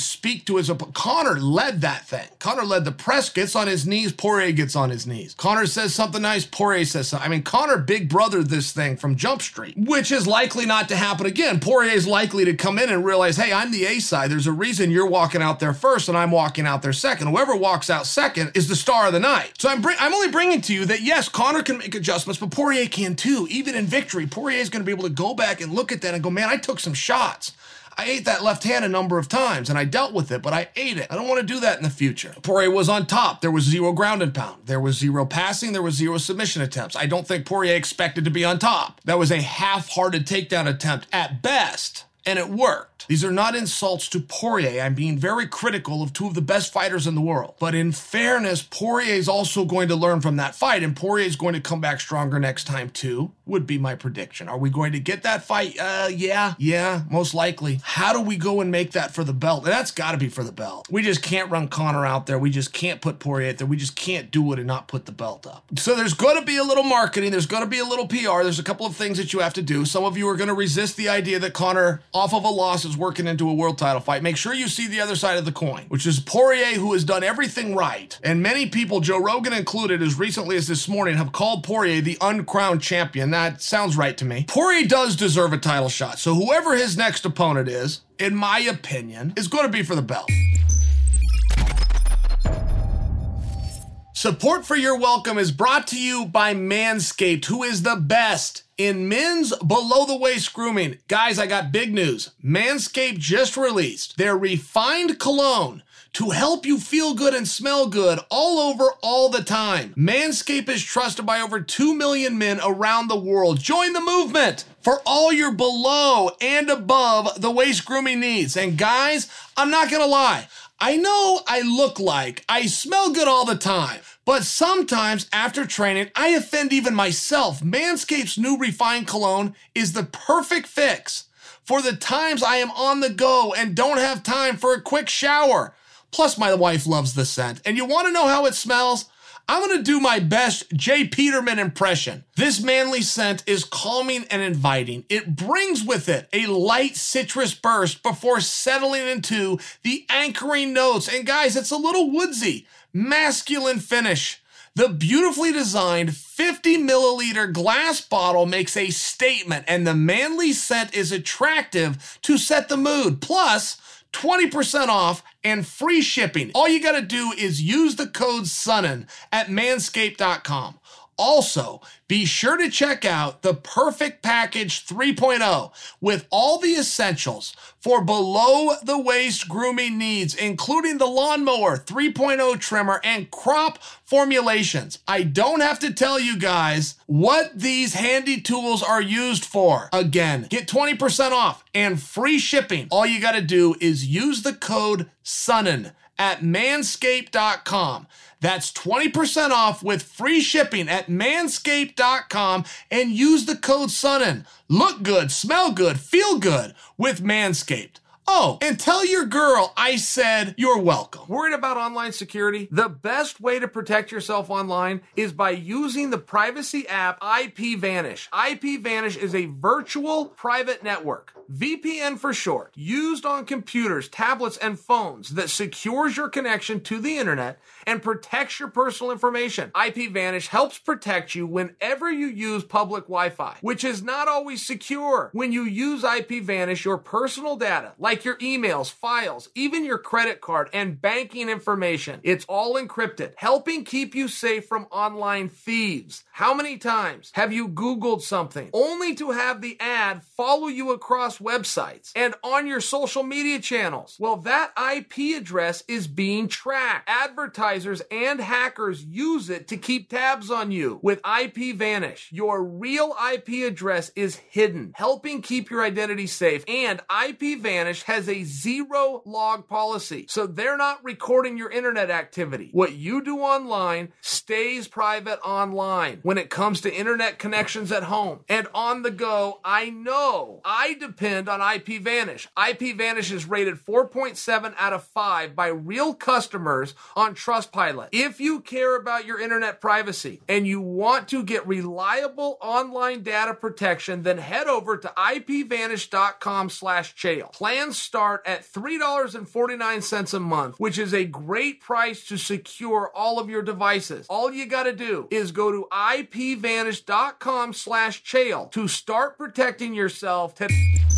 A: speak to his opponent. Conor led that thing. Conor led the press, gets on his knees, Poirier gets on his knees. Conor says something nice, Poirier says something. I mean, Conor big brother this thing from Jump Street, which is likely not to happen again. Poirier is likely to come in and realize, hey, I'm the A side. There's a reason you're walking walking out there first and I'm walking out there second. Whoever walks out second is the star of the night. So I'm I'm only bringing to you that yes, Conor can make adjustments, but Poirier can too. Even in victory, Poirier is going to be able to go back and look at that and go, man, I took some shots. I ate that left hand a number of times and I dealt with it, but I ate it. I don't want to do that in the future. Poirier was on top. There was zero ground and pound. There was zero passing. There was zero submission attempts. I don't think Poirier expected to be on top. That was a half hearted takedown attempt at best and it worked. These are not insults to Poirier. I'm being very critical of two of the best fighters in the world. But in fairness, Poirier is also going to learn from that fight, and Poirier is going to come back stronger next time too, would be my prediction. Are we going to get that fight? Uh, yeah, yeah, most likely. How do we go and make that for the belt? And that's got to be for the belt. We just can't run Conor out there. We just can't put Poirier out there. We just can't do it and not put the belt up. So there's going to be a little marketing. There's going to be a little PR. There's a couple of things that you have to do. Some of you are going to resist the idea that Conor off of a loss is working into a world title fight, make sure you see the other side of the coin, which is Poirier, who has done everything right. And many people, Joe Rogan included, as recently as this morning, have called Poirier the uncrowned champion. That sounds right to me. Poirier does deserve a title shot. So whoever his next opponent is, in my opinion, is going to be for the belt. Support for You're Welcome is brought to you by Manscaped, who is the best in men's below the waist grooming. Guys, I got big news. Manscaped just released their refined cologne to help you feel good and smell good all over all the time. Manscaped is trusted by over 2 million men around the world. Join the movement for all your below and above the waist grooming needs. And guys, I'm not going to lie. I know I look like I smell good all the time, but sometimes after training, I offend even myself. Manscaped's new refined cologne is the perfect fix for the times I am on the go and don't have time for a quick shower. Plus, my wife loves the scent. And you want to know how it smells? I'm going to do my best J. Peterman impression. This manly scent is calming and inviting. It brings with it a light citrus burst before settling into the anchoring notes. And guys, it's a little woodsy, masculine finish. The beautifully designed 50 milliliter glass bottle makes a statement, and the manly scent is attractive to set the mood. Plus, 20% off and free shipping. All you got to do is use the code SONNEN at manscaped.com. Also, be sure to check out the Perfect Package 3.0 with all the essentials for below the waist grooming needs, including the Lawnmower 3.0 trimmer and crop formulations. I don't have to tell you guys what these handy tools are used for. Again, get 20% off and free shipping. All you got to do is use the code SONNEN at manscaped.com. That's 20% off with free shipping at manscaped.com and use the code SONNEN. Look good, smell good, feel good with Manscaped. Oh, and tell your girl I said you're welcome. Worried about online security? The best way to protect yourself online is by using the privacy app IPVanish. IPVanish is a virtual private network, VPN for short, used on computers, tablets, and phones that secures your connection to the internet and protects your personal information. IPVanish helps protect you whenever you use public Wi-Fi, which is not always secure. When you use IPVanish, your personal data, like your emails, files, even your credit card and banking information, it's all encrypted, helping keep you safe from online thieves. How many times have you Googled something only to have the ad follow you across websites and on your social media channels? Well, that IP address is being tracked. Advertisers and hackers use it to keep tabs on you. With IP Vanish. your real IP address is hidden, helping keep your identity safe. And IP Vanish has a zero log policy, so they're not recording your internet activity. What you do online stays private online. When it comes to internet connections at home and on the go, I know I depend on IPVanish. IPVanish is rated 4.7 out of 5 by real customers on Trust Trustpilot. If you care about your internet privacy and you want to get reliable online data protection, then head over to ipvanish.com slash. Plans start at $3.49 a month, which is a great price to secure all of your devices. All you got to do is go to ipvanish.com slash to start protecting yourself today.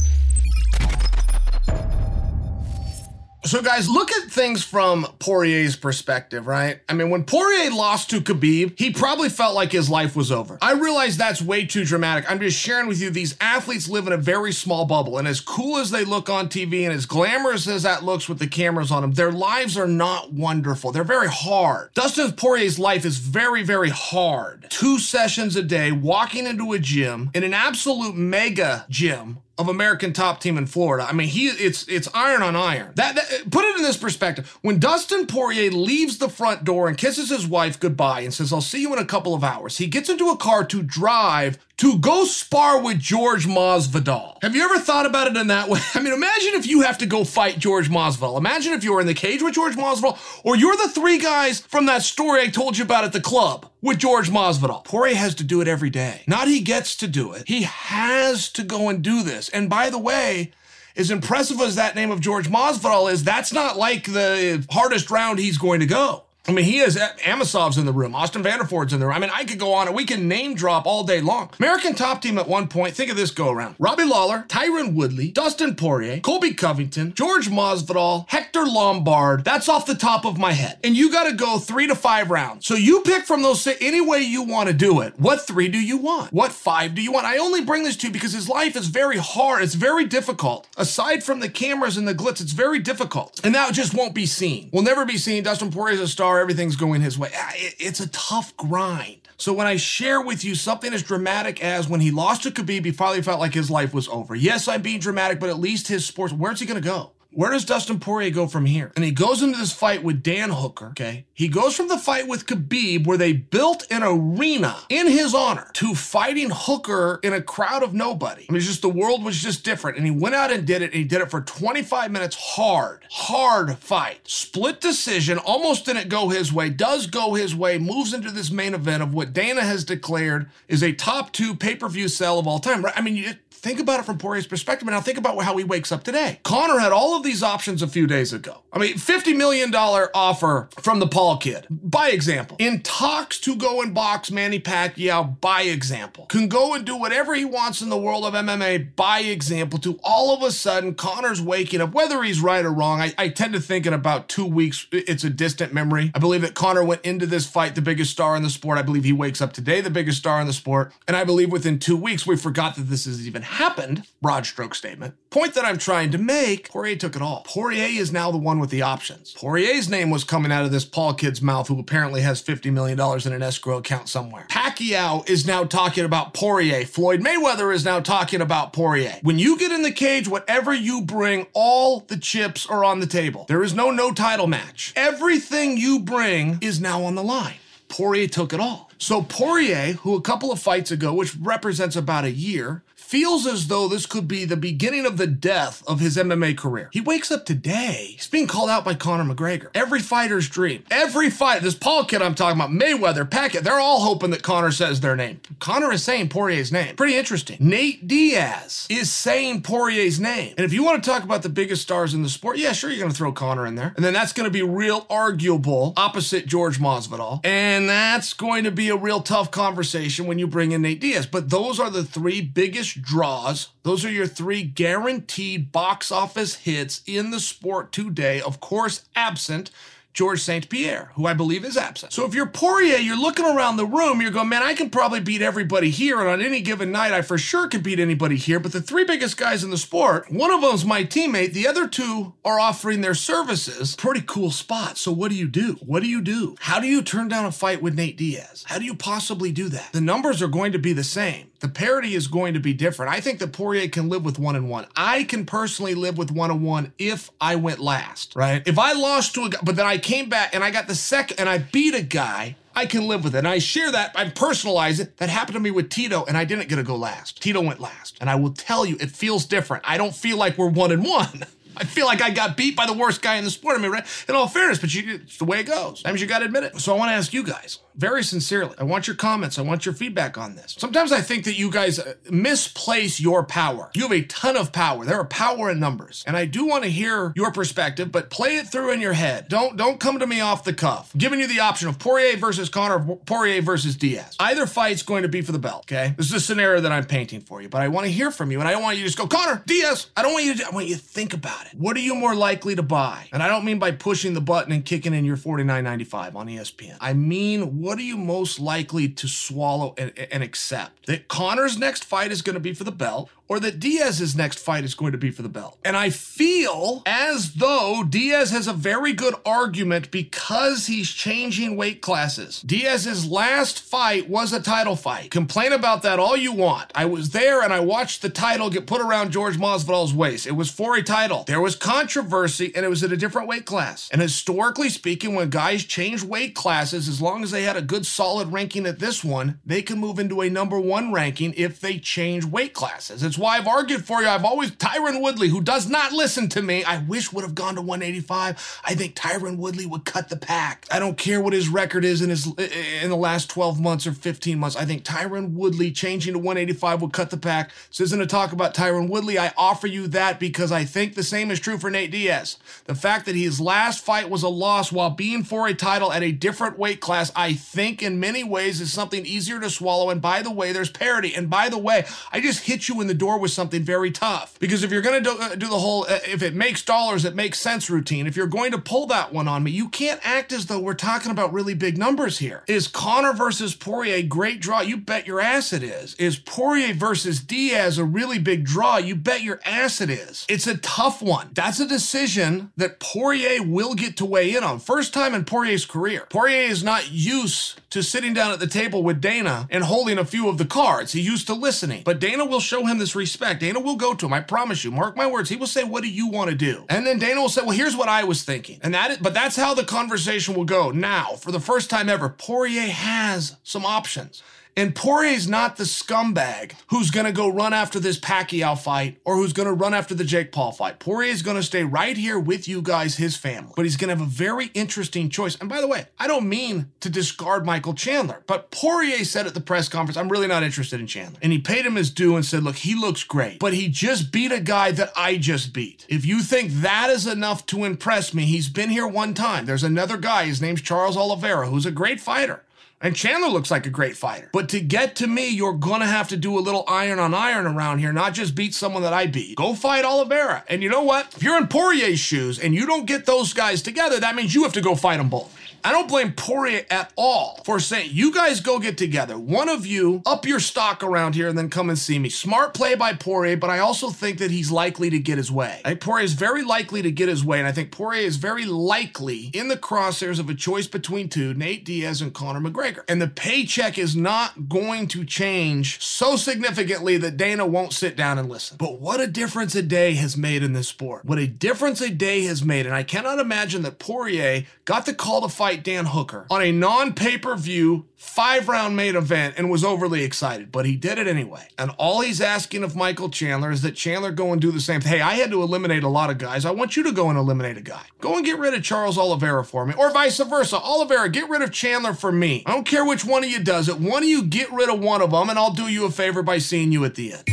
A: So, guys, look at things from Poirier's perspective, right? I mean, when Poirier lost to Khabib, he probably felt like his life was over. I realize that's way too dramatic. I'm just sharing with you these athletes live in a very small bubble, and as cool as they look on TV and as glamorous as that looks with the cameras on them, their lives are not wonderful. They're very hard. Dustin Poirier's life is very, very hard. Two sessions a day, walking into a gym in an absolute mega gym of American top team in Florida. I mean, he it's it's iron on iron. That, that, put it in this perspective. When Dustin Poirier leaves the front door and kisses his wife goodbye and says, "I'll see you in a couple of hours," he gets into a car to drive to go spar with George Masvidal. Have you ever thought about it in that way? I mean, imagine if you have to go fight George Masvidal. Imagine if you're in the cage with George Masvidal, or you're the three guys from that story I told you about at the club with George Masvidal. Poirier has to do it every day. Not he gets to do it. He has to go and do this. And by the way, as impressive as that name of George Masvidal is, that's not like the hardest round he's going to go. I mean, he has uh, Amosov's in the room, Austin Vanderford's in the room. I mean, I could go on and we can name drop all day long. American top team at one point, think of this go around. Robbie Lawler, Tyron Woodley, Dustin Poirier, Colby Covington, George Masvidal, Hector Lombard. That's off the top of my head. And you got to go three to five rounds. So you pick from those any way you want to do it. What three do you want? What five do you want? I only bring this to you because his life is very hard. It's very difficult. Aside from the cameras and the glitz, it's very difficult. And that just won't be seen. Will never be seen. Dustin Poirier's a star. Everything's going his way. Ah, it's a tough grind. So when I share with you something as dramatic as when he lost to Khabib, he finally felt like his life was over. Yes, I'm being dramatic, but at least his sports. Where's he going to go? Where does Dustin Poirier go from here? And he goes into this fight with Dan Hooker, okay? He goes from the fight with Khabib, where they built an arena in his honor, to fighting Hooker in a crowd of nobody. I mean, it's just the world was just different. And he went out and did it, and he did it for 25 minutes hard, hard fight. Split decision, almost didn't go his way, does go his way, moves into this main event of what Dana has declared is a top two pay per view sell of all time, right? I mean, you, think about it from Poirier's perspective, and now think about how he wakes up today. Conor had all of these options a few days ago. I mean, $50 million offer from the Paul kid, by example. In talks to go and box Manny Pacquiao, by example. Can go and do whatever he wants in the world of MMA, by example, to all of a sudden, Conor's waking up, whether he's right or wrong. I, I tend to think in about two weeks, it's a distant memory. I believe that Conor went into this fight the biggest star in the sport. I believe he wakes up today the biggest star in the sport. And I believe within two weeks, we forgot that this is even happened, broad stroke statement. Point that I'm trying to make, Poirier took it all. Poirier is now the one with the options. Poirier's name was coming out of this Paul kid's mouth, who apparently has $50 million in an escrow account somewhere. Pacquiao is now talking about Poirier. Floyd Mayweather is now talking about Poirier. When you get in the cage, whatever you bring, all the chips are on the table. There is no no title match. Everything you bring is now on the line. Poirier took it all. So Poirier, who a couple of fights ago, which represents about a year, feels as though this could be the beginning of the death of his MMA career. He wakes up today. He's being called out by Conor McGregor. Every fighter's dream. Every fight. This Paul kid I'm talking about, Mayweather, Pacquiao, they're all hoping that Conor says their name. Conor is saying Poirier's name. Pretty interesting. Nate Diaz is saying Poirier's name. And if you want to talk about the biggest stars in the sport, yeah, sure, you're going to throw Conor in there. And then that's going to be real arguable opposite George Masvidal. And that's going to be a real tough conversation when you bring in Nate Diaz. But those are the three biggest draws. Those are your three guaranteed box office hits in the sport today. Of course, absent George St. Pierre, who I believe is absent. So if you're Poirier, you're looking around the room, you're going, man, I can probably beat everybody here. And on any given night, I for sure can beat anybody here. But the three biggest guys in the sport, one of them's my teammate, the other two are offering their services. Pretty cool spot. So what do you do? What do you do? How do you turn down a fight with Nate Diaz? How do you possibly do that? The numbers are going to be the same the parity is going to be different. I think that Poirier can live with one and one. I can personally live with one and one if I went last, right? If I lost to a guy, but then I came back and I got the second and I beat a guy, I can live with it. And I share that, I personalize it. That happened to me with Tito, and I didn't get to go last. Tito went last. And I will tell you, it feels different. I don't feel like we're one and one. I feel like I got beat by the worst guy in the sport. I mean, right? In all fairness, but you, it's the way it goes. Sometimes you got to admit it. So I want to ask you guys, very sincerely, I want your comments. I want your feedback on this. Sometimes I think that you guys uh, misplace your power. You have a ton of power. There are power in numbers, and I do want to hear your perspective. But play it through in your head. Don't don't come to me off the cuff. I'm giving you the option of Poirier versus Conor, Poirier versus Diaz. Either fight's going to be for the belt. Okay, this is a scenario that I'm painting for you, but I want to hear from you, and I don't want you to just go Conor Diaz. I don't want you to. I want you to think about it. What are you more likely to buy? And I don't mean by pushing the button and kicking in your $49.95 on ESPN. I mean, what are you most likely to swallow and, and accept? That Conor's next fight is going to be for the belt, or that Diaz's next fight is going to be for the belt. And I feel as though Diaz has a very good argument because he's changing weight classes. Diaz's last fight was a title fight. Complain about that all you want. I was there and I watched the title get put around George Masvidal's waist. It was for a title. There was controversy and it was at a different weight class. And historically speaking, when guys change weight classes, as long as they had a good solid ranking at this one, they can move into a number one ranking if they change weight classes. It's why I've argued for you. I've always Tyron Woodley, who does not listen to me, I wish would have gone to 185. I think Tyron Woodley would cut the pack. I don't care what his record is in his in the last 12 months or 15 months. I think Tyron Woodley changing to 185 would cut the pack. This isn't a talk about Tyron Woodley. I offer you that because I think the same is true for Nate Diaz. The fact that his last fight was a loss while being for a title at a different weight class, I think in many ways is something easier to swallow. And by the way, there's parity. And by the way, I just hit you in the door with something very tough. Because if you're going to do, uh, do, the whole, uh, if it makes dollars, it makes sense routine, if you're going to pull that one on me, you can't act as though we're talking about really big numbers here. Is Conor versus Poirier a great draw? You bet your ass it is. Is Poirier versus Diaz a really big draw? You bet your ass it is. It's a tough one. That's a decision that Poirier will get to weigh in on. First time in Poirier's career. Poirier is not used to sitting down at the table with Dana and holding a few of the cards. He's used to listening. But Dana will show him this respect. Dana will go to him. I promise you. Mark my words. He will say, What do you want to do? And then Dana will say, Well, here's what I was thinking. And that is, but that's how the conversation will go. Now, for the first time ever, Poirier has some options. And Poirier's not the scumbag who's going to go run after this Pacquiao fight or who's going to run after the Jake Paul fight. Poirier's going to stay right here with you guys, his family. But he's going to have a very interesting choice. And by the way, I don't mean to discard Michael Chandler, but Poirier said at the press conference, I'm really not interested in Chandler. And he paid him his due and said, look, he looks great, but he just beat a guy that I just beat. If you think that is enough to impress me, he's been here one time. There's another guy, his name's Charles Oliveira, who's a great fighter. And Chandler looks like a great fighter. But to get to me, you're going to have to do a little iron on iron around here, not just beat someone that I beat. Go fight Oliveira. And you know what? If you're in Poirier's shoes and you don't get those guys together, that means you have to go fight them both. I don't blame Poirier at all for saying, you guys go get together. One of you up your stock around here and then come and see me. Smart play by Poirier, but I also think that he's likely to get his way. I think Poirier is very likely to get his way, and I think Poirier is very likely in the crosshairs of a choice between two, Nate Diaz and Conor McGregor. And the paycheck is not going to change so significantly that Dana won't sit down and listen. But what a difference a day has made in this sport. What a difference a day has made. And I cannot imagine that Poirier got the call to fight fight Dan Hooker on a non pay per view five round main event and was overly excited, but he did it anyway. And all he's asking of Michael Chandler is that Chandler go and do the same. Hey, I had to eliminate a lot of guys. I want you to go and eliminate a guy. Go and get rid of Charles Oliveira for me, or vice versa. Oliveira, get rid of Chandler for me. I don't care which one of you does it. One of you get rid of one of them, and I'll do you a favor by seeing you at the end.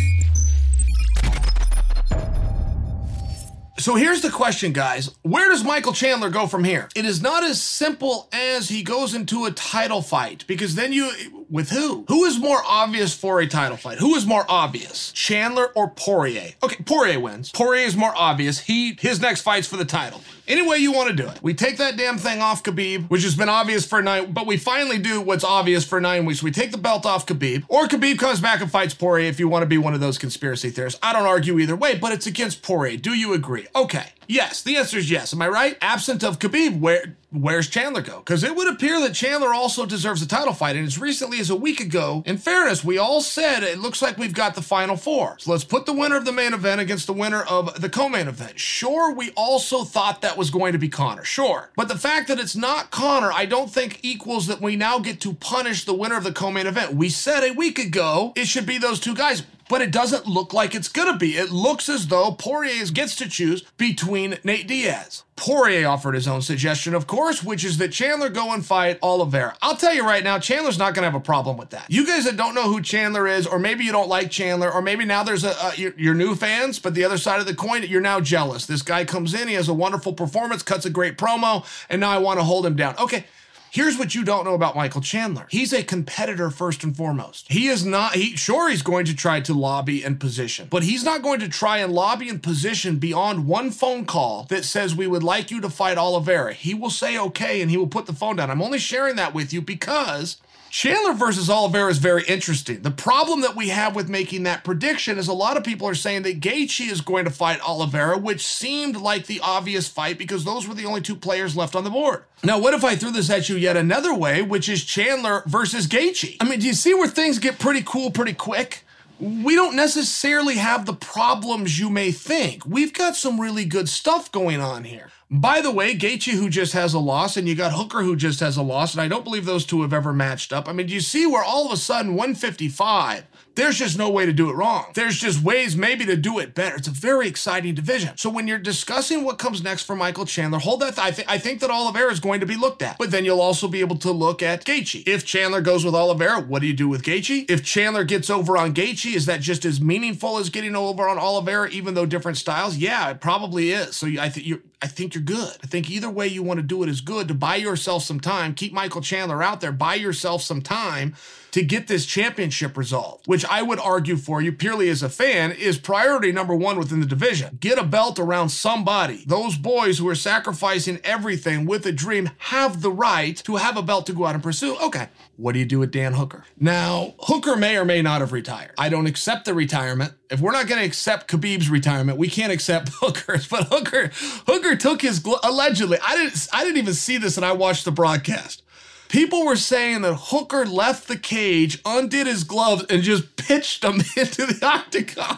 A: So here's the question, guys. Where does Michael Chandler go from here? It is not as simple as he goes into a title fight because then you, with who? Who is more obvious for a title fight? Who is more obvious? Chandler or Poirier? Okay, Poirier wins. Poirier is more obvious. He, his next fight's for the title. Any way you want to do it. We take that damn thing off Khabib, which has been obvious for nine, but we finally do what's obvious for nine weeks. We take the belt off Khabib, or Khabib comes back and fights Poirier if you want to be one of those conspiracy theorists. I don't argue either way, but it's against Poirier. Do you agree? Okay. Yes, the answer is yes. Am I right? Absent of Khabib, where where's Chandler go? Because it would appear that Chandler also deserves a title fight. And as recently as a week ago, in fairness, we all said it looks like we've got the final four. So let's put the winner of the main event against the winner of the co-main event. Sure, we also thought that was going to be Conor. Sure. But the fact that it's not Conor, I don't think equals that we now get to punish the winner of the co-main event. We said a week ago it should be those two guys but it doesn't look like it's gonna be. It looks as though Poirier gets to choose between Nate Diaz. Poirier offered his own suggestion, of course, which is that Chandler go and fight Oliveira. I'll tell you right now, Chandler's not going to have a problem with that. You guys that don't know who Chandler is, or maybe you don't like Chandler, or maybe now there's a, a your, your new fans, but the other side of the coin, you're now jealous. This guy comes in, he has a wonderful performance, cuts a great promo, and now I want to hold him down. Okay, Here's what you don't know about Michael Chandler. He's a competitor first and foremost. He is not, he sure he's going to try to lobby and position, but he's not going to try and lobby and position beyond one phone call that says we would like you to fight Oliveira. He will say okay and he will put the phone down. I'm only sharing that with you because Chandler versus Oliveira is very interesting. The problem that we have with making that prediction is a lot of people are saying that Gaethje is going to fight Oliveira, which seemed like the obvious fight because those were the only two players left on the board. Now, what if I threw this at you yet another way, which is Chandler versus Gaethje? I mean, do you see where things get pretty cool pretty quick? we don't necessarily have the problems you may think. We've got some really good stuff going on here. By the way, Gaethje who just has a loss, and you got Hooker who just has a loss, and I don't believe those two have ever matched up. I mean, do you see where all of a sudden 155 there's just no way to do it wrong. There's just ways maybe to do it better. It's a very exciting division. So when you're discussing what comes next for Michael Chandler, hold that. Th- I, th- I think that Oliveira is going to be looked at, but then you'll also be able to look at Gaethje. If Chandler goes with Oliveira, what do you do with Gaethje? If Chandler gets over on Gaethje, is that just as meaningful as getting over on Oliveira, even though different styles? Yeah, it probably is. So I think you're. I think you're good. I think either way you want to do it is good to buy yourself some time. Keep Michael Chandler out there. Buy yourself some time to get this championship resolved, which I would argue for you purely as a fan is priority number one within the division. Get a belt around somebody. Those boys who are sacrificing everything with a dream have the right to have a belt to go out and pursue. Okay. What do you do with Dan Hooker? Now, Hooker may or may not have retired. I don't accept the retirement. If we're not going to accept Khabib's retirement, we can't accept Hooker's. But Hooker, Hooker took his allegedly. I didn't. I didn't even see this, and I watched the broadcast. People were saying that Hooker left the cage, undid his gloves, and just pitched them into the octagon.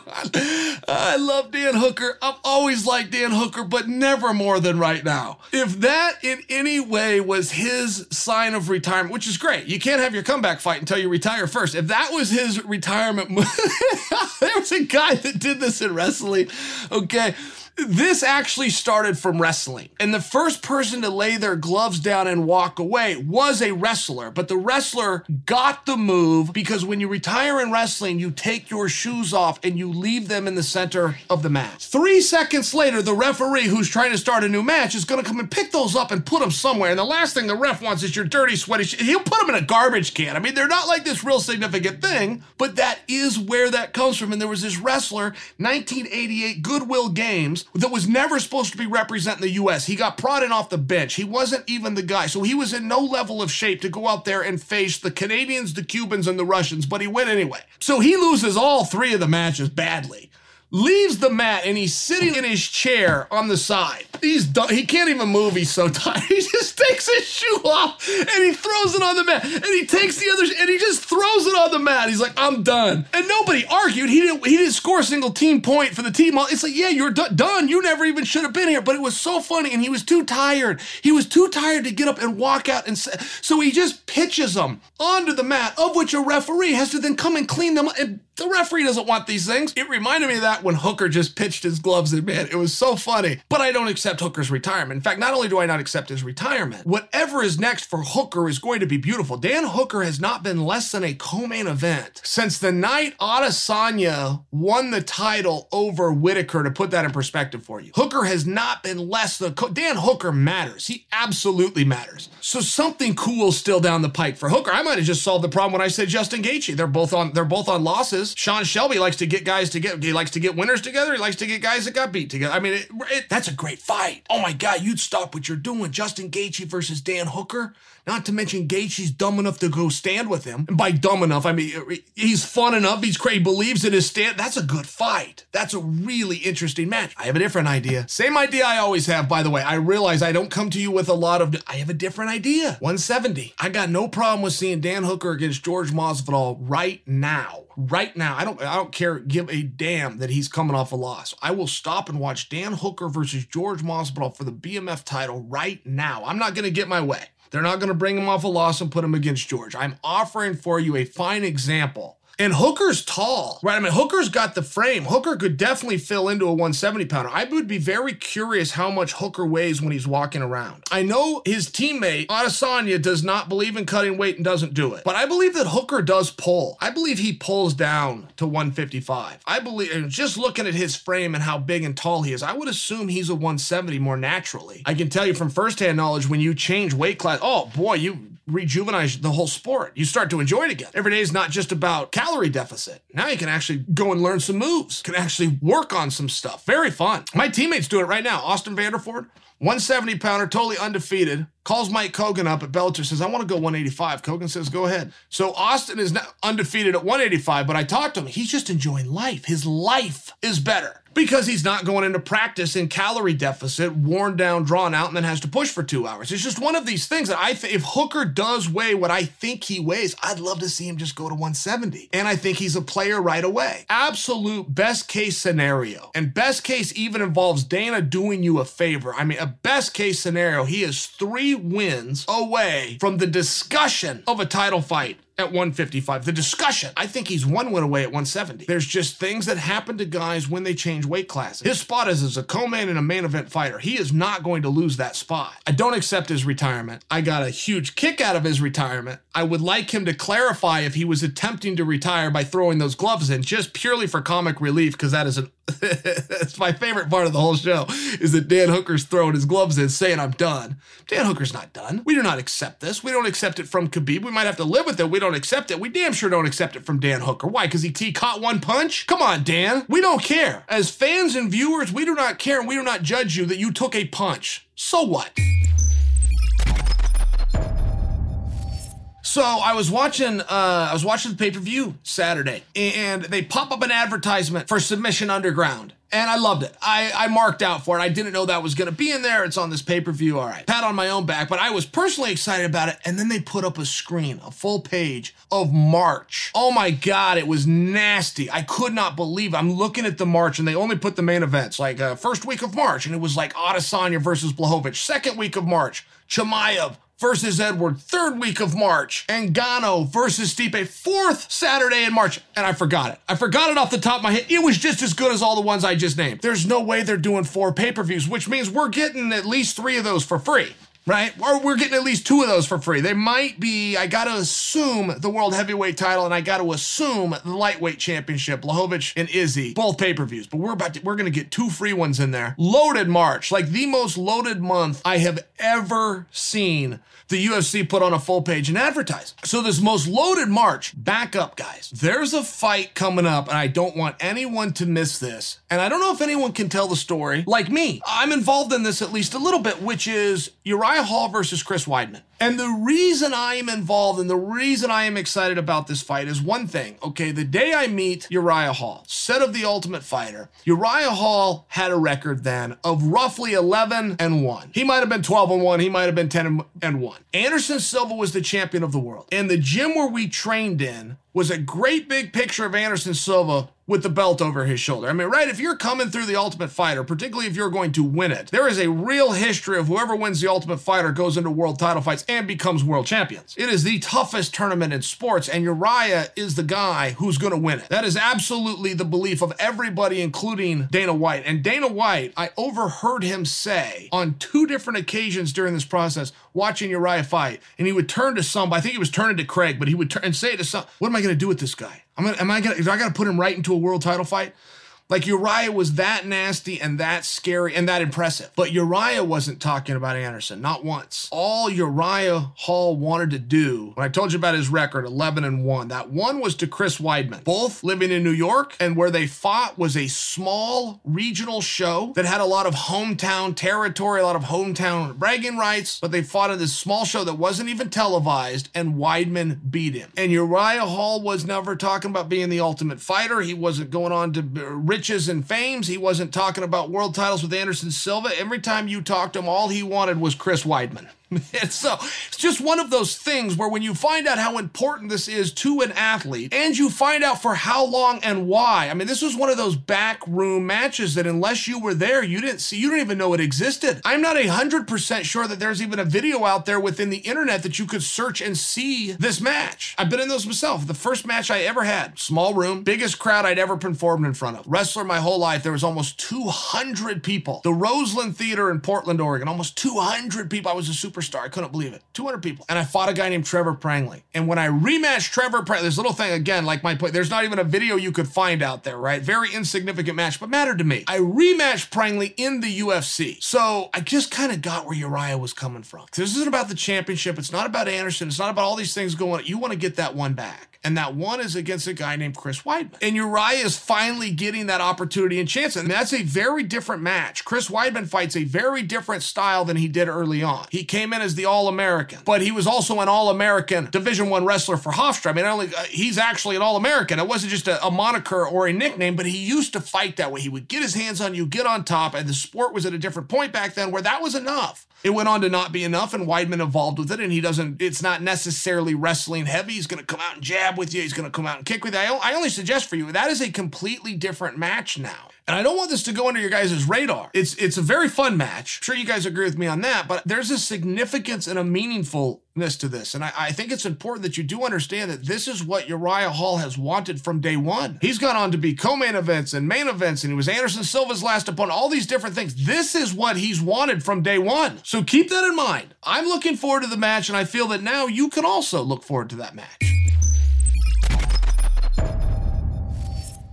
A: I love Dan Hooker. I've always liked Dan Hooker, but never more than right now. If that in any way was his sign of retirement, which is great, you can't have your comeback fight until you retire first. If that was his retirement there was a guy that did this in wrestling. Okay this actually started from wrestling. And the first person to lay their gloves down and walk away was a wrestler. But the wrestler got the move because when you retire in wrestling, you take your shoes off and you leave them in the center of the match. Three seconds later, the referee who's trying to start a new match is going to come and pick those up and put them somewhere. And the last thing the ref wants is your dirty, sweaty sh- He'll put them in a garbage can. I mean, they're not like this real significant thing, but that is where that comes from. And there was this wrestler, 1988 Goodwill Games, that was never supposed to be representing the U.S. He got prodded off the bench. He wasn't even the guy. So he was in no level of shape to go out there and face the Canadians, the Cubans, and the Russians, but he went anyway. So he loses all three of the matches badly leaves the mat and he's sitting in his chair on the side. He's done, he can't even move. He's so tired. He just takes his shoe off and he throws it on the mat. And he takes the other and he just throws it on the mat. He's like, "I'm done." And nobody argued. He didn't. He didn't score a single team point for the team. It's like, yeah, you're d- done. You never even should have been here. But it was so funny, and he was too tired. He was too tired to get up and walk out. And so he just pitches them onto the mat, of which a referee has to then come and clean them. And the referee doesn't want these things. It reminded me of that when Hooker just pitched his gloves in, man. It was so funny. But I don't accept Hooker's retirement. In fact, not only do I not accept his retirement, whatever is next for Hooker is going to be beautiful. Dan Hooker has not been less than a co-main event since the night Adesanya won the title over Whittaker. To put that in perspective for you, Hooker has not been less than co- Dan Hooker matters. He absolutely matters. So something cool still down the pike for Hooker. I might have just solved the problem when I said Justin Gaethje. They're both on. They're both on losses. Sean Shelby likes to get guys to get. He likes to get winners together. He likes to get guys that got beat together. I mean, it, it, that's a great fight. Oh my God, you'd stop what you're doing. Justin Gaethje versus Dan Hooker. Not to mention Gaethje's dumb enough to go stand with him. And by dumb enough, I mean er, he's fun enough. He's crazy. Believes in his stand. That's a good fight. That's a really interesting match. I have a different idea. Same idea I always have, by the way. I realize I don't come to you with a lot of. I have a different idea. 170. I got no problem with seeing Dan Hooker against George Masvidal right now. Right now. I don't. I don't care. Give a damn that he's coming off a loss. I will stop and watch Dan Hooker versus George Masvidal for the BMF title right now. I'm not going to get my way. They're not going to bring him off a loss and put him against George. I'm offering for you a fine example and Hooker's tall, right? I mean, Hooker's got the frame. Hooker could definitely fill into a 170 pounder. I would be very curious how much Hooker weighs when he's walking around. I know his teammate, Adesanya, does not believe in cutting weight and doesn't do it. But I believe that Hooker does pull. I believe he pulls down to 155. I believe, just looking at his frame and how big and tall he is, I would assume he's a 170 more naturally. I can tell you from firsthand knowledge when you change weight class, oh boy, you rejuvenate the whole sport. You start to enjoy it again. Every day is not just about calorie deficit. Now you can actually go and learn some moves, can actually work on some stuff. Very fun. My teammates do it right now. Austin Vanderford, 170 pounder, totally undefeated. Calls Mike Kogan up at Bellator, says, I want to go 185. Kogan says, go ahead. So Austin is not undefeated at 185, but I talked to him. He's just enjoying life. His life is better because he's not going into practice in calorie deficit, worn down, drawn out, and then has to push for two hours. It's just one of these things that I think if Hooker does weigh what I think he weighs, I'd love to see him just go to 170. And I think he's a player right away. Absolute best case scenario. And best case even involves Dana doing you a favor. I mean, a best case scenario, he is three wins away from the discussion of a title fight at 155. The discussion, I think he's one win away at 170. There's just things that happen to guys when they change weight classes. His spot is as a co-main and a main event fighter. He is not going to lose that spot. I don't accept his retirement. I got a huge kick out of his retirement. I would like him to clarify if he was attempting to retire by throwing those gloves in just purely for comic relief because that is an that's my favorite part of the whole show is that Dan Hooker's throwing his gloves in saying I'm done. Dan Hooker's not done. We do not accept this. We don't accept it from Khabib. We might have to live with it. We don't accept it. We damn sure don't accept it from Dan Hooker. Why? Because he, he caught one punch? Come on, Dan. We don't care. As fans and viewers, we do not care and we do not judge you that you took a punch. So what? So I was watching, uh, I was watching the pay per view Saturday, and they pop up an advertisement for Submission Underground. And I loved it. I, I marked out for it. I didn't know that was going to be in there. It's on this pay per view. All right. Pat on my own back, but I was personally excited about it. And then they put up a screen, a full page of March. Oh my God, it was nasty. I could not believe it. I'm looking at the March, and they only put the main events, like uh, first week of March, and it was like Adesanya versus Blachowicz. Second week of March, Chimaev versus Edward, third week of March, and Ngannou versus Stipe, fourth Saturday in March. And I forgot it. I forgot it off the top of my head. It was just as good as all the ones I just named. There's no way they're doing four pay per views, which means we're getting at least three of those for free right? Or we're getting at least two of those for free. They might be, I got to assume the world heavyweight title and I got to assume the lightweight championship, Blachowicz and Izzy, both pay-per-views. But we're about to, we're going to get two free ones in there. Loaded March, like the most loaded month I have ever seen the UFC put on a full page and advertise. So this most loaded March, back up guys. There's a fight coming up and I don't want anyone to miss this. And I don't know if anyone can tell the story like me. I'm involved in this at least a little bit, which is Uriah Hall versus Chris Weidman. And the reason I am involved and the reason I am excited about this fight is one thing. Okay, the day I meet Uriah Hall, set of the Ultimate Fighter, Uriah Hall had a record then of roughly 11 and 1. He might have been 12 and 1, he might have been 10 and 1. Anderson Silva was the champion of the world. And the gym where we trained in was a great big picture of Anderson Silva with the belt over his shoulder. I mean, right, if you're coming through the Ultimate Fighter, particularly if you're going to win it, there is a real history of whoever wins the Ultimate Fighter goes into world title fights and becomes world champions. It is the toughest tournament in sports, and Uriah is the guy who's going to win it. That is absolutely the belief of everybody, including Dana White. And Dana White, I overheard him say on two different occasions during this process, watching Uriah fight, and he would turn to some, I think he was turning to Craig, but he would turn and say to some, What am I going to do with this guy? I'm gonna, am I gonna, I gotta put him right into a world title fight? Like Uriah was that nasty and that scary and that impressive. But Uriah wasn't talking about Anderson, not once. All Uriah Hall wanted to do, when I told you about his record, 11 and 1, that one was to Chris Weidman. Both living in New York, and where they fought was a small regional show that had a lot of hometown territory, a lot of hometown bragging rights, but they fought in this small show that wasn't even televised, and Weidman beat him. And Uriah Hall was never talking about being the ultimate fighter. He wasn't going on to uh, riches and fames. He wasn't talking about world titles with Anderson Silva. Every time you talked to him, all he wanted was Chris Weidman. So it's just one of those things where when you find out how important this is to an athlete and you find out for how long and why. I mean, this was one of those back room matches that unless you were there, you didn't see, you don't even know it existed. I'm not a hundred percent sure that there's even a video out there within the internet that you could search and see this match. I've been in those myself. The first match I ever had, small room, biggest crowd I'd ever performed in front of. Wrestler my whole life, there was almost 200 people. The Roseland Theater in Portland, Oregon, almost 200 people. I was a super superstar. I couldn't believe it. 200 people. And I fought a guy named Trevor Prangley. And when I rematched Trevor Prangley, this little thing again, like my point, there's not even a video you could find out there, right? Very insignificant match, but mattered to me. I rematched Prangley in the UFC. So I just kind of got where Uriah was coming from. This isn't about the championship. It's not about Anderson. It's not about all these things going on. You want to get that one back. And that one is against a guy named Chris Weidman. And Uriah is finally getting that opportunity and chance. And that's a very different match. Chris Weidman fights a very different style than he did early on. He came in as the All-American, but he was also an All-American Division One wrestler for Hofstra. I mean, only uh, he's actually an All-American. It wasn't just a, a moniker or a nickname, but he used to fight that way. He would get his hands on you, get on top, and the sport was at a different point back then where that was enough. It went on to not be enough, and Weidman evolved with it, and he doesn't, it's not necessarily wrestling heavy. He's going to come out and jab with you, he's going to come out and kick with you. I, I only suggest for you, that is a completely different match now. And I don't want this to go under your guys' radar. It's it's a very fun match. I'm sure you guys agree with me on that, but there's a significance and a meaningfulness to this. And I, I think it's important that you do understand that this is what Uriah Hall has wanted from day one. He's gone on to be co-main events and main events, and he was Anderson Silva's last opponent, all these different things. This is what he's wanted from day one. So keep that in mind. I'm looking forward to the match, and I feel that now you can also look forward to that match.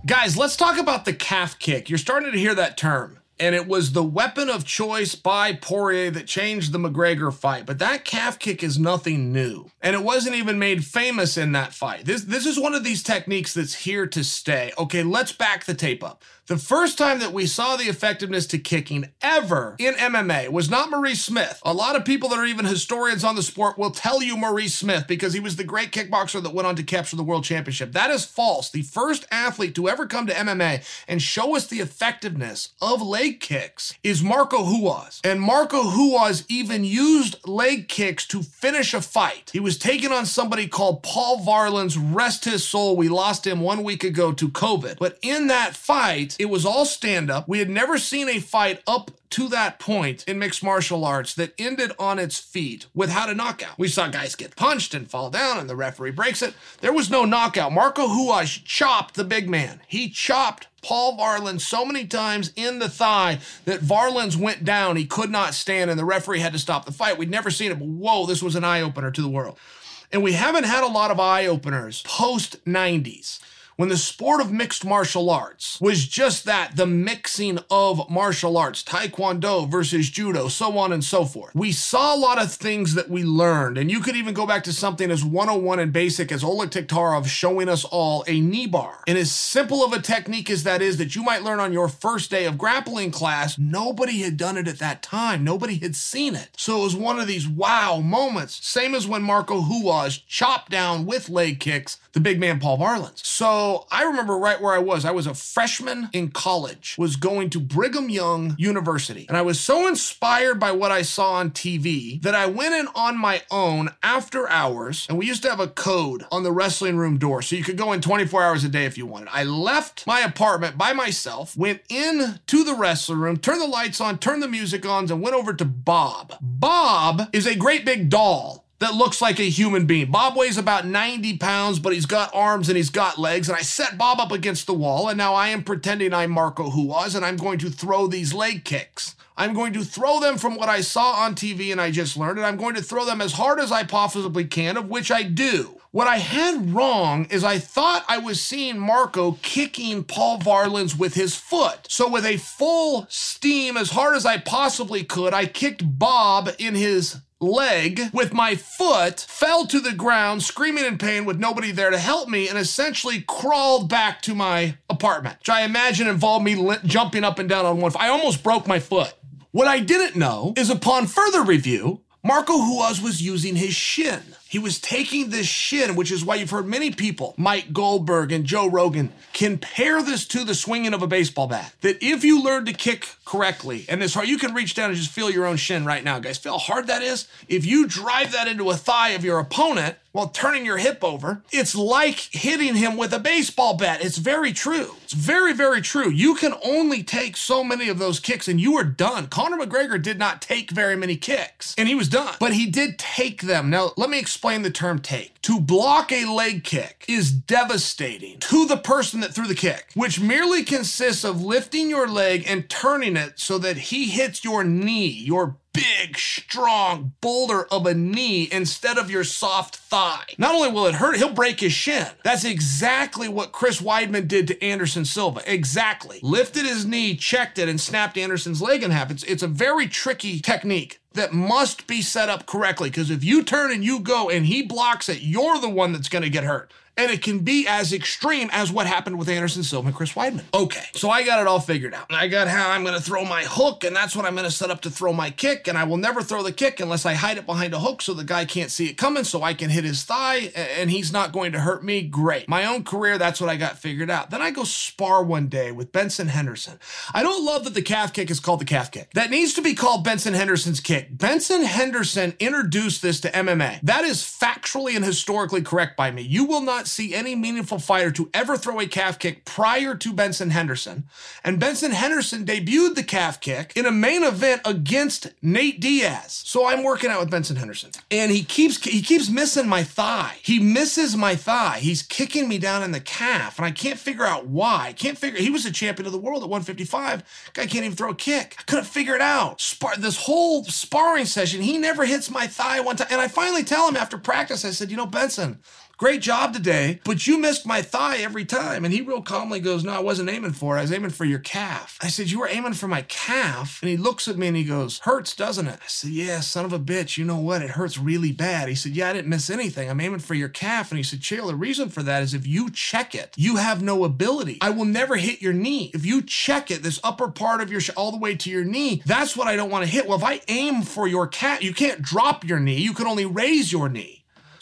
A: Guys, let's talk about the calf kick. You're starting to hear that term. And it was the weapon of choice by Poirier that changed the McGregor fight. But that calf kick is nothing new. And it wasn't even made famous in that fight. This, this is one of these techniques that's here to stay. Okay, let's back the tape up. The first time that we saw the effectiveness to kicking ever in MMA was not Maurice Smith. A lot of people that are even historians on the sport will tell you Maurice Smith because he was the great kickboxer that went on to capture the world championship. That is false. The first athlete to ever come to MMA and show us the effectiveness of leg kicks is Marco Ruas. And Marco Ruas even used leg kicks to finish a fight. He was taking on somebody called Paul Varelans, rest his soul. We lost him one week ago to COVID. But in that fight, it was all stand up. We had never seen a fight up to that point in mixed martial arts that ended on its feet without a knockout. We saw guys get punched and fall down and the referee breaks it. There was no knockout. Marco Ruas chopped the big man. He chopped Paul Varelans so many times in the thigh that Varelans went down. He could not stand and the referee had to stop the fight. We'd never seen it, but whoa, this was an eye opener to the world. And we haven't had a lot of eye openers post 90s when the sport of mixed martial arts was just that the mixing of martial arts, taekwondo versus judo, so on and so forth. We saw a lot of things that we learned, and you could even go back to something as 101 and basic as Oleg Taktarov showing us all a knee bar. And as simple of a technique as that is that you might learn on your first day of grappling class, nobody had done it at that time. Nobody had seen it. So it was one of these wow moments. Same as when Marco Ruas chopped down with leg kicks the big man Paul Varelans. So I remember right where I was. I was a freshman in college, was going to Brigham Young University. And I was so inspired by what I saw on TV that I went in on my own after hours. And we used to have a code on the wrestling room door. So you could go in 24 hours a day if you wanted. I left my apartment by myself, went in to the wrestling room, turned the lights on, turned the music on, and went over to Bob. Bob is a great big doll that looks like a human being. Bob weighs about 90 pounds, but he's got arms and he's got legs. And I set Bob up against the wall, and now I am pretending I'm Marco Ruas, and I'm going to throw these leg kicks. I'm going to throw them from what I saw on TV and I just learned, and I'm going to throw them as hard as I possibly can, of which I do. What I had wrong is I thought I was seeing Marco kicking Paul Varelans with his foot. So, with a full steam, as hard as I possibly could, I kicked Bob in his leg with my foot, fell to the ground, screaming in pain with nobody there to help me, and essentially crawled back to my apartment, which I imagine involved me li- jumping up and down on one foot. I almost broke my foot. What I didn't know is upon further review, Marco Ruas was using his shin. He was taking this shin, which is why you've heard many people, Mike Goldberg and Joe Rogan, compare this to the swinging of a baseball bat. That if you learn to kick correctly, and this hard, you can reach down and just feel your own shin right now, guys. Feel how hard that is? If you drive that into a thigh of your opponent while turning your hip over, it's like hitting him with a baseball bat. It's very true. It's very, very true. You can only take so many of those kicks and you are done. Conor McGregor did not take very many kicks and he was done, but he did take them. Now, let me explain the term take. To block a leg kick is devastating to the person that threw the kick, which merely consists of lifting your leg and turning it so that he hits your knee, your big, strong boulder of a knee instead of your soft thigh. Not only will it hurt, he'll break his shin. That's exactly what Chris Weidman did to Anderson Silva. Exactly. Lifted his knee, checked it, and snapped Anderson's leg in half. It's, it's a very tricky technique that must be set up correctly because if you turn and you go and he blocks it, you're the one that's going to get hurt. And it can be as extreme as what happened with Anderson Silva and Chris Weidman. Okay, so I got it all figured out. I got how I'm going to throw my hook, and that's what I'm going to set up to throw my kick. And I will never throw the kick unless I hide it behind a hook so the guy can't see it coming, so I can hit his thigh, and he's not going to hurt me. Great. My own career, that's what I got figured out. Then I go spar one day with Benson Henderson. I don't love that the calf kick is called the calf kick. That needs to be called Benson Henderson's kick. Benson Henderson introduced this to MMA. That is factually and historically correct by me. You will not see any meaningful fighter to ever throw a calf kick prior to Benson Henderson. And Benson Henderson debuted the calf kick in a main event against Nate Diaz. So I'm working out with Benson Henderson. And he keeps he keeps missing my thigh. He misses my thigh. He's kicking me down in the calf. And I can't figure out why. I can't figure he was a champion of the world at 155. Guy can't even throw a kick. I couldn't figure it out. Spar- this whole sparring session, he never hits my thigh one time. And I finally tell him after practice, I said, you know, Benson, Great job today, but you missed my thigh every time. And he real calmly goes, No, I wasn't aiming for it. I was aiming for your calf. I said, You were aiming for my calf? And he looks at me and he goes, Hurts, doesn't it? I said, Yeah, son of a bitch. You know what? It hurts really bad. He said, Yeah, I didn't miss anything. I'm aiming for your calf. And he said, Chael, the reason for that is if you check it, you have no ability. I will never hit your knee. If you check it, this upper part of your sh- all the way to your knee, that's what I don't want to hit. Well, if I aim for your calf, you can't drop your knee. You can only raise your knee.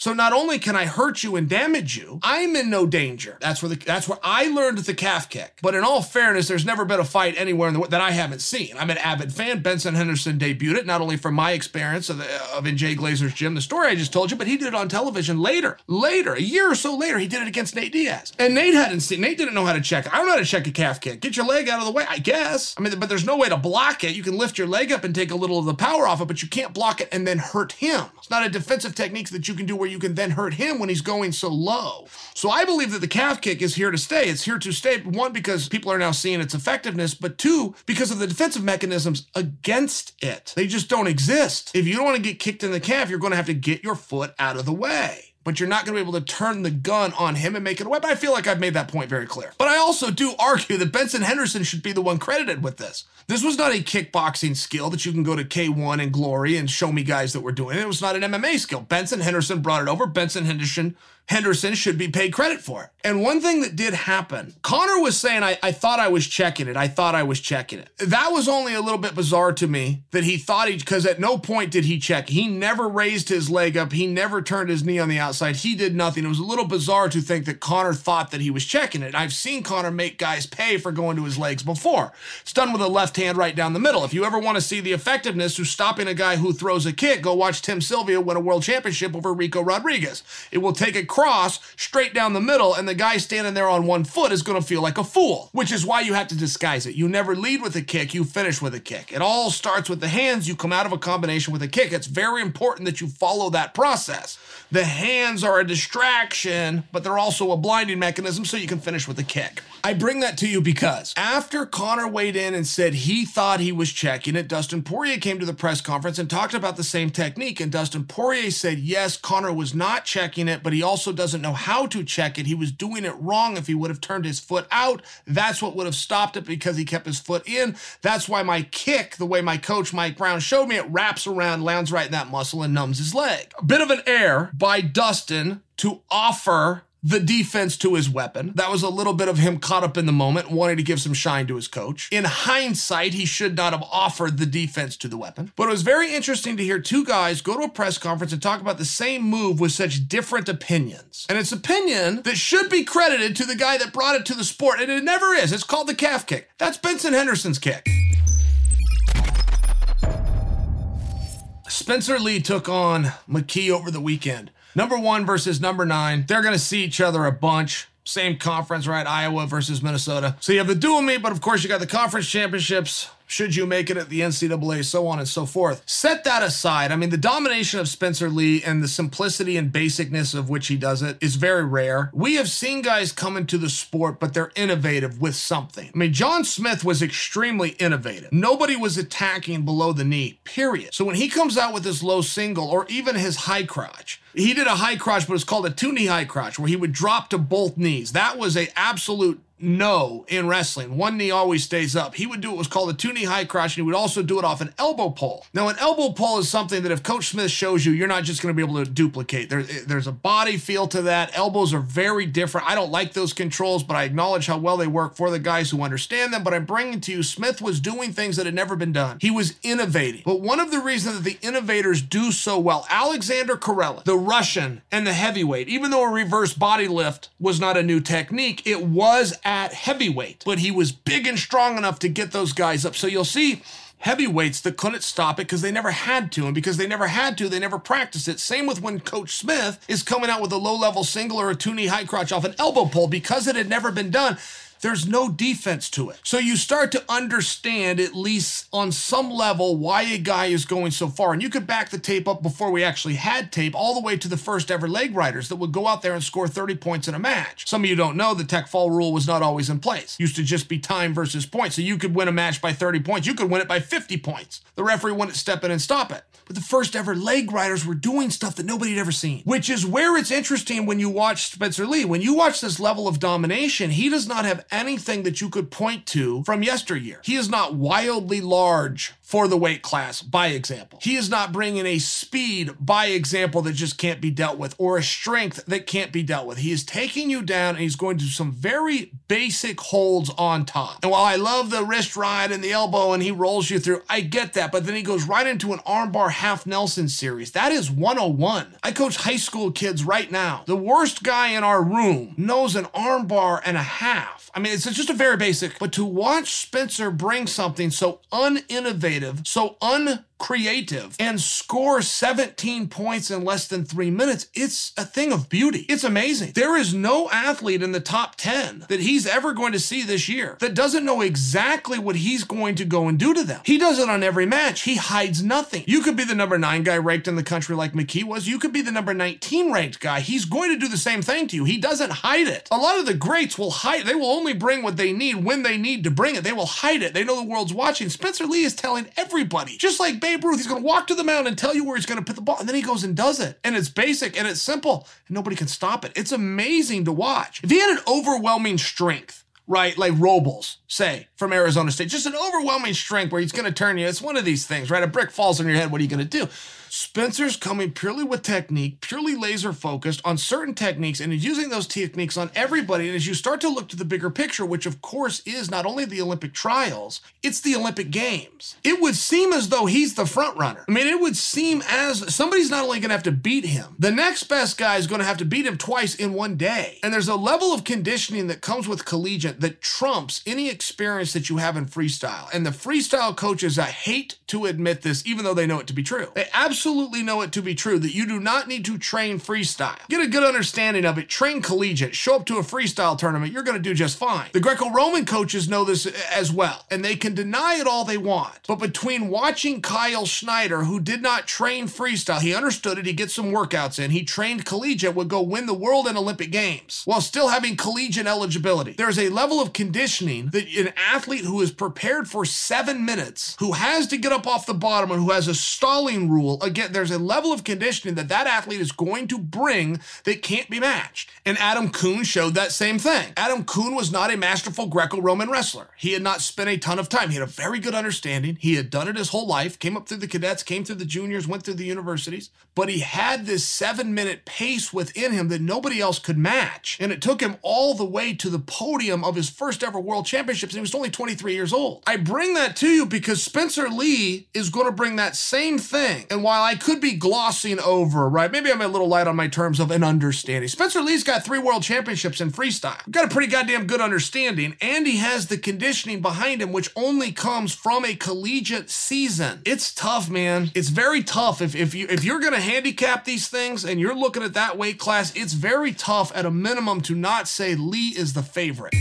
A: So not only can I hurt you and damage you, I'm in no danger. That's where the, that's where I learned the calf kick. But in all fairness, there's never been a fight anywhere in the, world that I haven't seen. I'm an avid fan. Benson Henderson debuted it not only from my experience of, the, of in Jay Glazer's gym, the story I just told you, but he did it on television later. Later, a year or so later, he did it against Nate Diaz. And Nate hadn't seen. Nate didn't know how to check. I don't know how to check a calf kick. Get your leg out of the way, I guess. I mean, but there's no way to block it. You can lift your leg up and take a little of the power off it, but you can't block it and then hurt him. It's not a defensive technique that you can do where you can then hurt him when he's going so low. So I believe that the calf kick is here to stay. It's here to stay, one, because people are now seeing its effectiveness, but two, because of the defensive mechanisms against it. They just don't exist. If you don't want to get kicked in the calf, you're going to have to get your foot out of the way but you're not going to be able to turn the gun on him and make it a weapon. I feel like I've made that point very clear. But I also do argue that Benson Henderson should be the one credited with this. This was not a kickboxing skill that you can go to K1 and Glory and show me guys that were doing it. It was not an MMA skill. Benson Henderson brought it over. Benson Henderson Henderson should be paid credit for it. And one thing that did happen, Conor was saying, I, I thought I was checking it. I thought I was checking it. That was only a little bit bizarre to me that he thought he, because at no point did he check. He never raised his leg up. He never turned his knee on the outside. He did nothing. It was a little bizarre to think that Conor thought that he was checking it. I've seen Conor make guys pay for going to his legs before. It's done with a left hand right down the middle. If you ever want to see the effectiveness of stopping a guy who throws a kick, go watch Tim Sylvia win a world championship over Ricco Rodriguez. It will take a cross straight down the middle, and the guy standing there on one foot is going to feel like a fool, which is why you have to disguise it. You never lead with a kick, you finish with a kick. It all starts with the hands, you come out of a combination with a kick. It's very important that you follow that process. The hands are a distraction, but they're also a blinding mechanism so you can finish with a kick. I bring that to you because after Conor weighed in and said he thought he was checking it, Dustin Poirier came to the press conference and talked about the same technique. And Dustin Poirier said, yes, Conor was not checking it, but he also doesn't know how to check it. He was doing it wrong if he would have turned his foot out. That's what would have stopped it because he kept his foot in. That's why my kick, the way my coach Mike Brown showed me, it wraps around, lands right in that muscle, and numbs his leg. A bit of an error by Dustin to offer the defense to his weapon. That was a little bit of him caught up in the moment, wanting to give some shine to his coach. In hindsight, he should not have offered the defense to the weapon. But it was very interesting to hear two guys go to a press conference and talk about the same move with such different opinions. And it's opinion that should be credited to the guy that brought it to the sport, and it never is. It's called the calf kick. That's Benson Henderson's kick. Spencer Lee took on McKee over the weekend. Number one versus number nine. They're going to see each other a bunch. Same conference, right? Iowa versus Minnesota. So you have the dual meet, but of course you got the conference championships should you make it at the NCAA, so on and so forth. Set that aside. I mean, the domination of Spencer Lee and the simplicity and basicness of which he does it is very rare. We have seen guys come into the sport, but they're innovative with something. I mean, John Smith was extremely innovative. Nobody was attacking below the knee, period. So when he comes out with his low single or even his high crotch, he did a high crotch, but it's called a two knee high crotch, where he would drop to both knees. That was a absolute know in wrestling, one knee always stays up. He would do what was called a two knee high crotch, and he would also do it off an elbow pull. Now, an elbow pull is something that if Coach Smith shows you, you're not just going to be able to duplicate. There, eh, there's a body feel to that. Elbows are very different. I don't like those controls, but I acknowledge how well they work for the guys who understand them. But I'm bringing to you, Smith was doing things that had never been done. He was innovating. But one of the reasons that the innovators do so well, Alexander Karelin, the Russian and the heavyweight, even though a reverse body lift was not a new technique, it was at heavyweight, but he was big and strong enough to get those guys up. So you'll see heavyweights that couldn't stop it because they never had to. And because they never had to, they never practiced it. Same with when Coach Smith is coming out with a low level single or a knee high crotch off an elbow pull because it had never been done there's no defense to it. So you start to understand, at least on some level, why a guy is going so far. And you could back the tape up before we actually had tape, all the way to the first ever leg riders that would go out there and score 30 points in a match. Some of you don't know the tech fall rule was not always in place. Used to just be time versus points. So you could win a match by 30 points. You could win it by 50 points. The referee wouldn't step in and stop it. But the first ever leg riders were doing stuff that nobody had ever seen, which is where it's interesting when you watch Spencer Lee. When you watch this level of domination, he does not have anything that you could point to from yesteryear. He is not wildly large for the weight class, by example. He is not bringing a speed, by example, that just can't be dealt with, or a strength that can't be dealt with. He is taking you down and he's going to some very basic holds on top. And while I love the wrist ride and the elbow and he rolls you through, I get that, but then he goes right into an armbar half Nelson series. That is 101. I coach high school kids right now. The worst guy in our room knows an armbar and a half. I mean, it's just a very basic, but to watch Spencer bring something so uninnovative, so un creative and score 17 points in less than three minutes, it's a thing of beauty. It's amazing. There is no athlete in the top 10 that he's ever going to see this year that doesn't know exactly what he's going to go and do to them. He does it on every match. He hides nothing. You could be the number nine guy ranked in the country like McKee was. You could be the number 19 ranked guy. He's going to do the same thing to you. He doesn't hide it. A lot of the greats will hide. They will only bring what they need when they need to bring it. They will hide it. They know the world's watching. Spencer Lee is telling everybody, just like Babe Ruth, he's going to walk to the mound and tell you where he's going to put the ball. And then he goes and does it. And it's basic and it's simple and nobody can stop it. It's amazing to watch. If he had an overwhelming strength, right? Like Robles, say, from Arizona State, just an overwhelming strength where he's going to turn you. It's one of these things, right? A brick falls on your head. What are you going to do? Spencer's coming purely with technique, purely laser focused on certain techniques, and is using those techniques on everybody. And as you start to look to the bigger picture, which of course is not only the Olympic trials, it's the Olympic Games. It would seem as though he's the front runner. I mean, it would seem as somebody's not only going to have to beat him, the next best guy is going to have to beat him twice in one day. And there's a level of conditioning that comes with collegiate that trumps any experience that you have in freestyle. And the freestyle coaches, I hate to admit this, even though they know it to be true. They absolutely absolutely know it to be true that you do not need to train freestyle. Get a good understanding of it, train collegiate, show up to a freestyle tournament, you're going to do just fine. The Greco Roman coaches know this uh, as well, and they can deny it all they want. But between watching Kyle Snyder, who did not train freestyle, he understood it, he gets some workouts in, he trained collegiate, would go win the world and Olympic Games while still having collegiate eligibility. There's a level of conditioning that an athlete who is prepared for seven minutes, who has to get up off the bottom and who has a stalling rule there's a level of conditioning that that athlete is going to bring that can't be matched. And Adam Coon showed that same thing. Adam Coon was not a masterful Greco Roman wrestler. He had not spent a ton of time. He had a very good understanding. He had done it his whole life, came up through the cadets, came through the juniors, went through the universities, but he had this seven minute pace within him that nobody else could match. And it took him all the way to the podium of his first ever world championships, and he was only 23 years old. I bring that to you because Spencer Lee is going to bring that same thing. And while I could be glossing over, right? Maybe I'm a little light on my terms of an understanding. Spencer Lee's got three world championships in freestyle. Got a pretty goddamn good understanding, and he has the conditioning behind him, which only comes from a collegiate season. It's tough, man. It's very tough. If, if you if you're gonna handicap these things and you're looking at that weight class, it's very tough at a minimum to not say Lee is the favorite.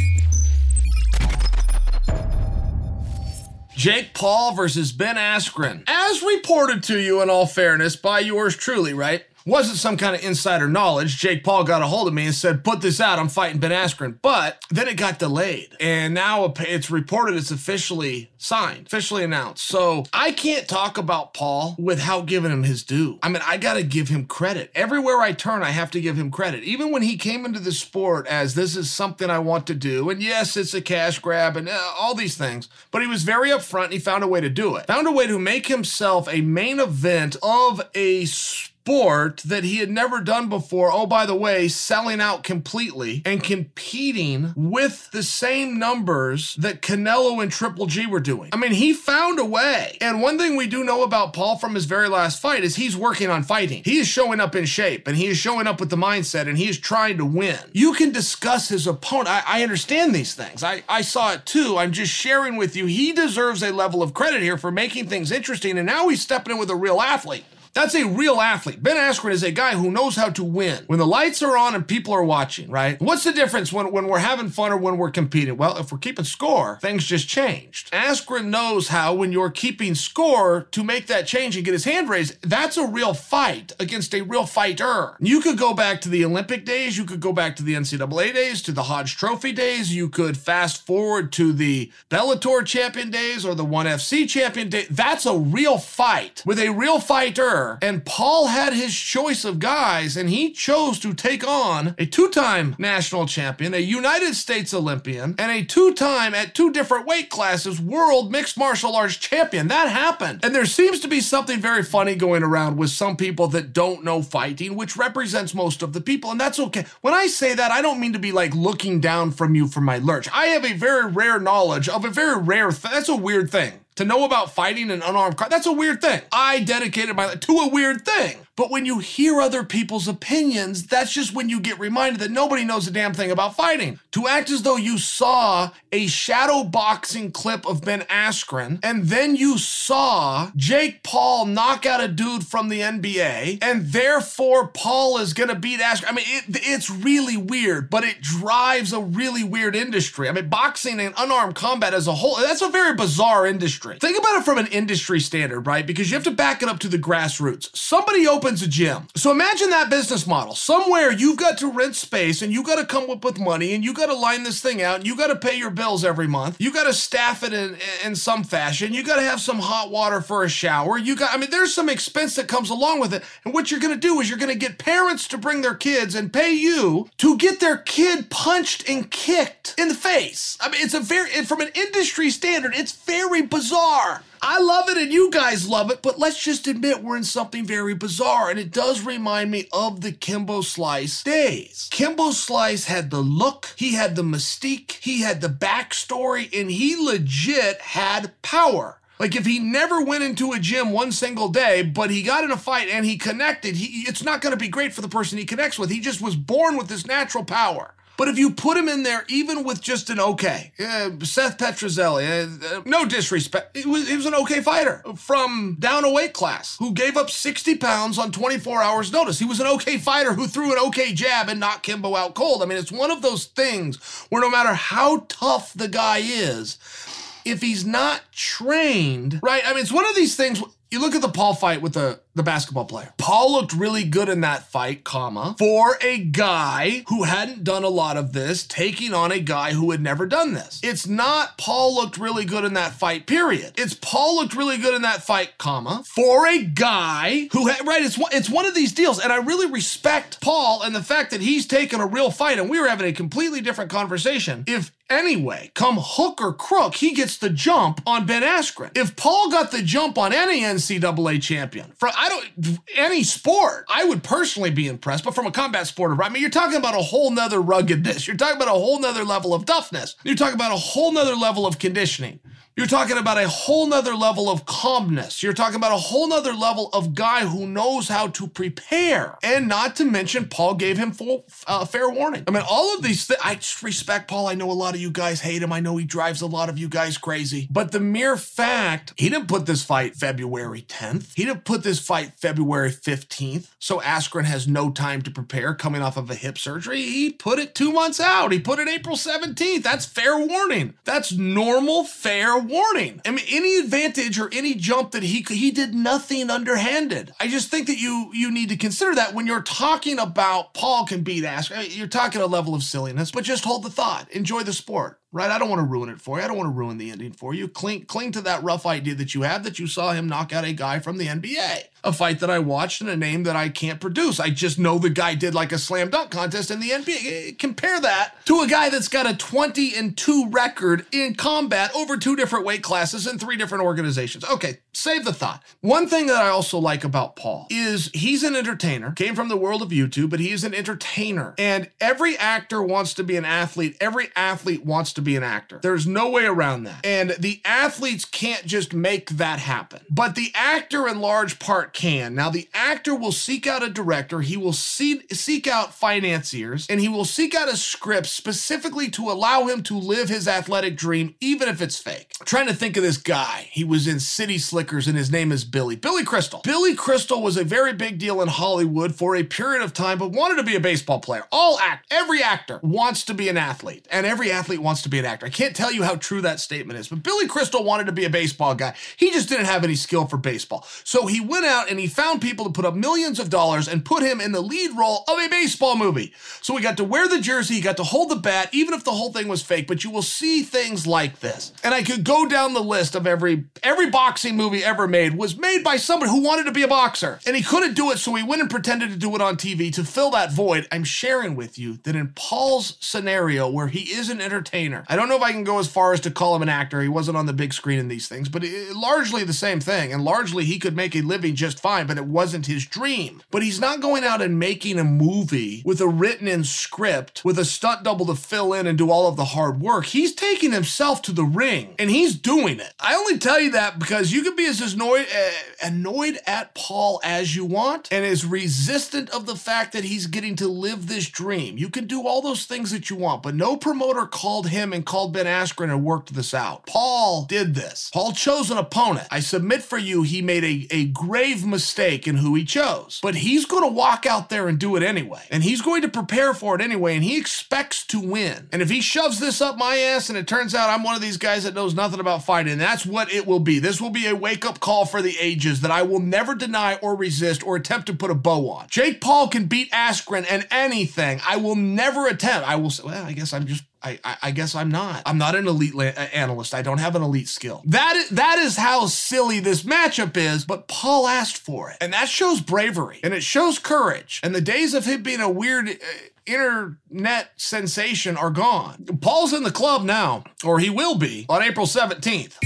A: Jake Paul versus Ben Askren. As reported to you in all fairness by yours truly, right? Wasn't some kind of insider knowledge. Jake Paul got a hold of me and said, put this out. I'm fighting Ben Askren. But then it got delayed. And now it's reported it's officially signed, officially announced. So I can't talk about Paul without giving him his due. I mean, I got to give him credit. Everywhere I turn, I have to give him credit. Even when he came into the sport as this is something I want to do, and yes, it's a cash grab and uh, all these things, but he was very upfront. he found a way to do it. Found a way to make himself a main event of a sport sport that he had never done before. Oh, by the way, selling out completely and competing with the same numbers that Canelo and Triple G were doing. I mean, he found a way. And one thing we do know about Paul from his very last fight is he's working on fighting. He is showing up in shape and he is showing up with the mindset and he is trying to win. You can discuss his opponent. I, I understand these things. I, I saw it too. I'm just sharing with you. He deserves a level of credit here for making things interesting. And now he's stepping in with a real athlete. That's a real athlete. Ben Askren is a guy who knows how to win. When the lights are on and people are watching, right? What's the difference when, when we're having fun or when we're competing? Well, if we're keeping score, things just changed. Askren knows how, when you're keeping score, to make that change and get his hand raised. That's a real fight against a real fighter. You could go back to the Olympic days, you could go back to the NCAA days, to the Hodge Trophy days, you could fast forward to the Bellator champion days or the 1FC champion day. That's a real fight with a real fighter and Paul had his choice of guys, and he chose to take on a two time national champion, a United States Olympian, and a two time, at two different weight classes, world mixed martial arts champion. That happened. And there seems to be something very funny going around with some people that don't know fighting, which represents most of the people, and that's okay. When I say that, I don't mean to be like looking down from you for my lurch. I have a very rare knowledge of a very rare, th- that's a weird thing to know about fighting an unarmed car, that's a weird thing. I dedicated my life to a weird thing. But when you hear other people's opinions, that's just when you get reminded that nobody knows a damn thing about fighting. To act as though you saw a shadow boxing clip of Ben Askren, and then you saw Jake Paul knock out a dude from the NBA, and therefore Paul is gonna beat Askren. I mean, it, it's really weird, but it drives a really weird industry. I mean, boxing and unarmed combat as a whole, that's a very bizarre industry. Think about it from an industry standard, right? Because you have to back it up to the grassroots. Somebody opened opens a gym. So imagine that business model. Somewhere you've got to rent space and you got to come up with money and you got to line this thing out and you got to pay your bills every month. You got to staff it in, in some fashion. You got to have some hot water for a shower. You got, I mean, there's some expense that comes along with it. And what you're going to do is you're going to get parents to bring their kids and pay you to get their kid punched and kicked in the face. I mean, it's a very, from an industry standard, it's very bizarre. I love it and you guys love it, but let's just admit we're in something very bizarre. And it does remind me of the Kimbo Slice days. Kimbo Slice had the look, he had the mystique, he had the backstory, and he legit had power. Like if he never went into a gym one single day, but he got in a fight and he connected, he, it's not going to be great for the person he connects with. He just was born with this natural power. But if you put him in there, even with just an okay, uh, Seth Petruzelli, uh, uh, no disrespect, he was, he was an okay fighter from down a weight class who gave up 60 pounds on 24 hours notice. He was an okay fighter who threw an okay jab and knocked Kimbo out cold. I mean, it's one of those things where no matter how tough the guy is, if he's not trained, right? I mean, it's one of these things. You look at the Paul fight with the the basketball player. Paul looked really good in that fight, comma, for a guy who hadn't done a lot of this, taking on a guy who had never done this. It's not Paul looked really good in that fight, period. It's Paul looked really good in that fight, comma, for a guy who had, right, it's, it's one of these deals. And I really respect Paul and the fact that he's taken a real fight and we were having a completely different conversation. If anyway, come hook or crook, he gets the jump on Ben Askren. If Paul got the jump on any NCAA champion, for don't any sport, I would personally be impressed, but from a combat sport, I mean, you're talking about a whole nother ruggedness. You're talking about a whole nother level of toughness. You're talking about a whole nother level of conditioning. You're talking about a whole nother level of calmness. You're talking about a whole nother level of guy who knows how to prepare. And not to mention, Paul gave him full uh, fair warning. I mean, all of these things, I just respect Paul. I know a lot of you guys hate him. I know he drives a lot of you guys crazy. But the mere fact, he didn't put this fight February 10th. He didn't put this fight February 15th. So Askren has no time to prepare coming off of a hip surgery. He put it two months out. He put it April 17th. That's fair warning. That's normal, fair warning. I mean, any advantage or any jump that he he did nothing underhanded. I just think that you you need to consider that when you're talking about Paul can beat Ask. Uh, you're talking a level of silliness, but just hold the thought. Enjoy the sport right? I don't want to ruin it for you. I don't want to ruin the ending for you. Cling, cling to that rough idea that you have that you saw him knock out a guy from the NBA a fight that I watched and a name that I can't produce. I just know the guy did like a slam dunk contest in the NBA. Compare that to a guy that's got a 20 and 2 record in combat over two different weight classes in three different organizations. Okay, save the thought. One thing that I also like about Paul is he's an entertainer, came from the world of YouTube, but he is an entertainer. And every actor wants to be an athlete, every athlete wants to be an actor. There's no way around that. And the athletes can't just make that happen. But the actor, in large part, can. Now, the actor will seek out a director, he will see, seek out financiers, and he will seek out a script specifically to allow him to live his athletic dream, even if it's fake. I'm trying to think of this guy. He was in City Slickers, and his name is Billy. Billy Crystal. Billy Crystal was a very big deal in Hollywood for a period of time, but wanted to be a baseball player. All act, every actor wants to be an athlete, and every athlete wants to be an actor. I can't tell you how true that statement is, but Billy Crystal wanted to be a baseball guy. He just didn't have any skill for baseball. So he went out and he found people to put up millions of dollars and put him in the lead role of a baseball movie. So he got to wear the jersey, he got to hold the bat, even if the whole thing was fake. But you will see things like this. And I could go down the list of every every boxing movie ever made was made by somebody who wanted to be a boxer. And he couldn't do it, so he went and pretended to do it on TV to fill that void. I'm sharing with you that in Paul's scenario, where he is an entertainer, I don't know if I can go as far as to call him an actor. He wasn't on the big screen in these things, but it, largely the same thing. And largely he could make a living just fine, but it wasn't his dream. But he's not going out and making a movie with a written in script with a stunt double to fill in and do all of the hard work. He's taking himself to the ring and he's doing it. I only tell you that because you can be as annoyed, uh, annoyed at Paul as you want and as resistant of the fact that he's getting to live this dream. You can do all those things that you want, but no promoter called him and called Ben Askren and worked this out. Paul did this. Paul chose an opponent. I submit for you, he made a, a grave mistake in who he chose. But he's going to walk out there and do it anyway. And he's going to prepare for it anyway. And he expects to win. And if he shoves this up my ass and it turns out I'm one of these guys that knows nothing about fighting, that's what it will be. This will be a wake up call for the ages that I will never deny or resist or attempt to put a bow on. Jake Paul can beat Askren and anything. I will never attempt. I will say, well, I guess I'm just I, I, I, guess I'm not. I'm not an elite la- analyst. I don't have an elite skill. That is, that is how silly this matchup is, but Paul asked for it. And that shows bravery and it shows courage. And the days of him being a weird uh, internet sensation are gone. Paul's in the club now, or he will be on April 17th.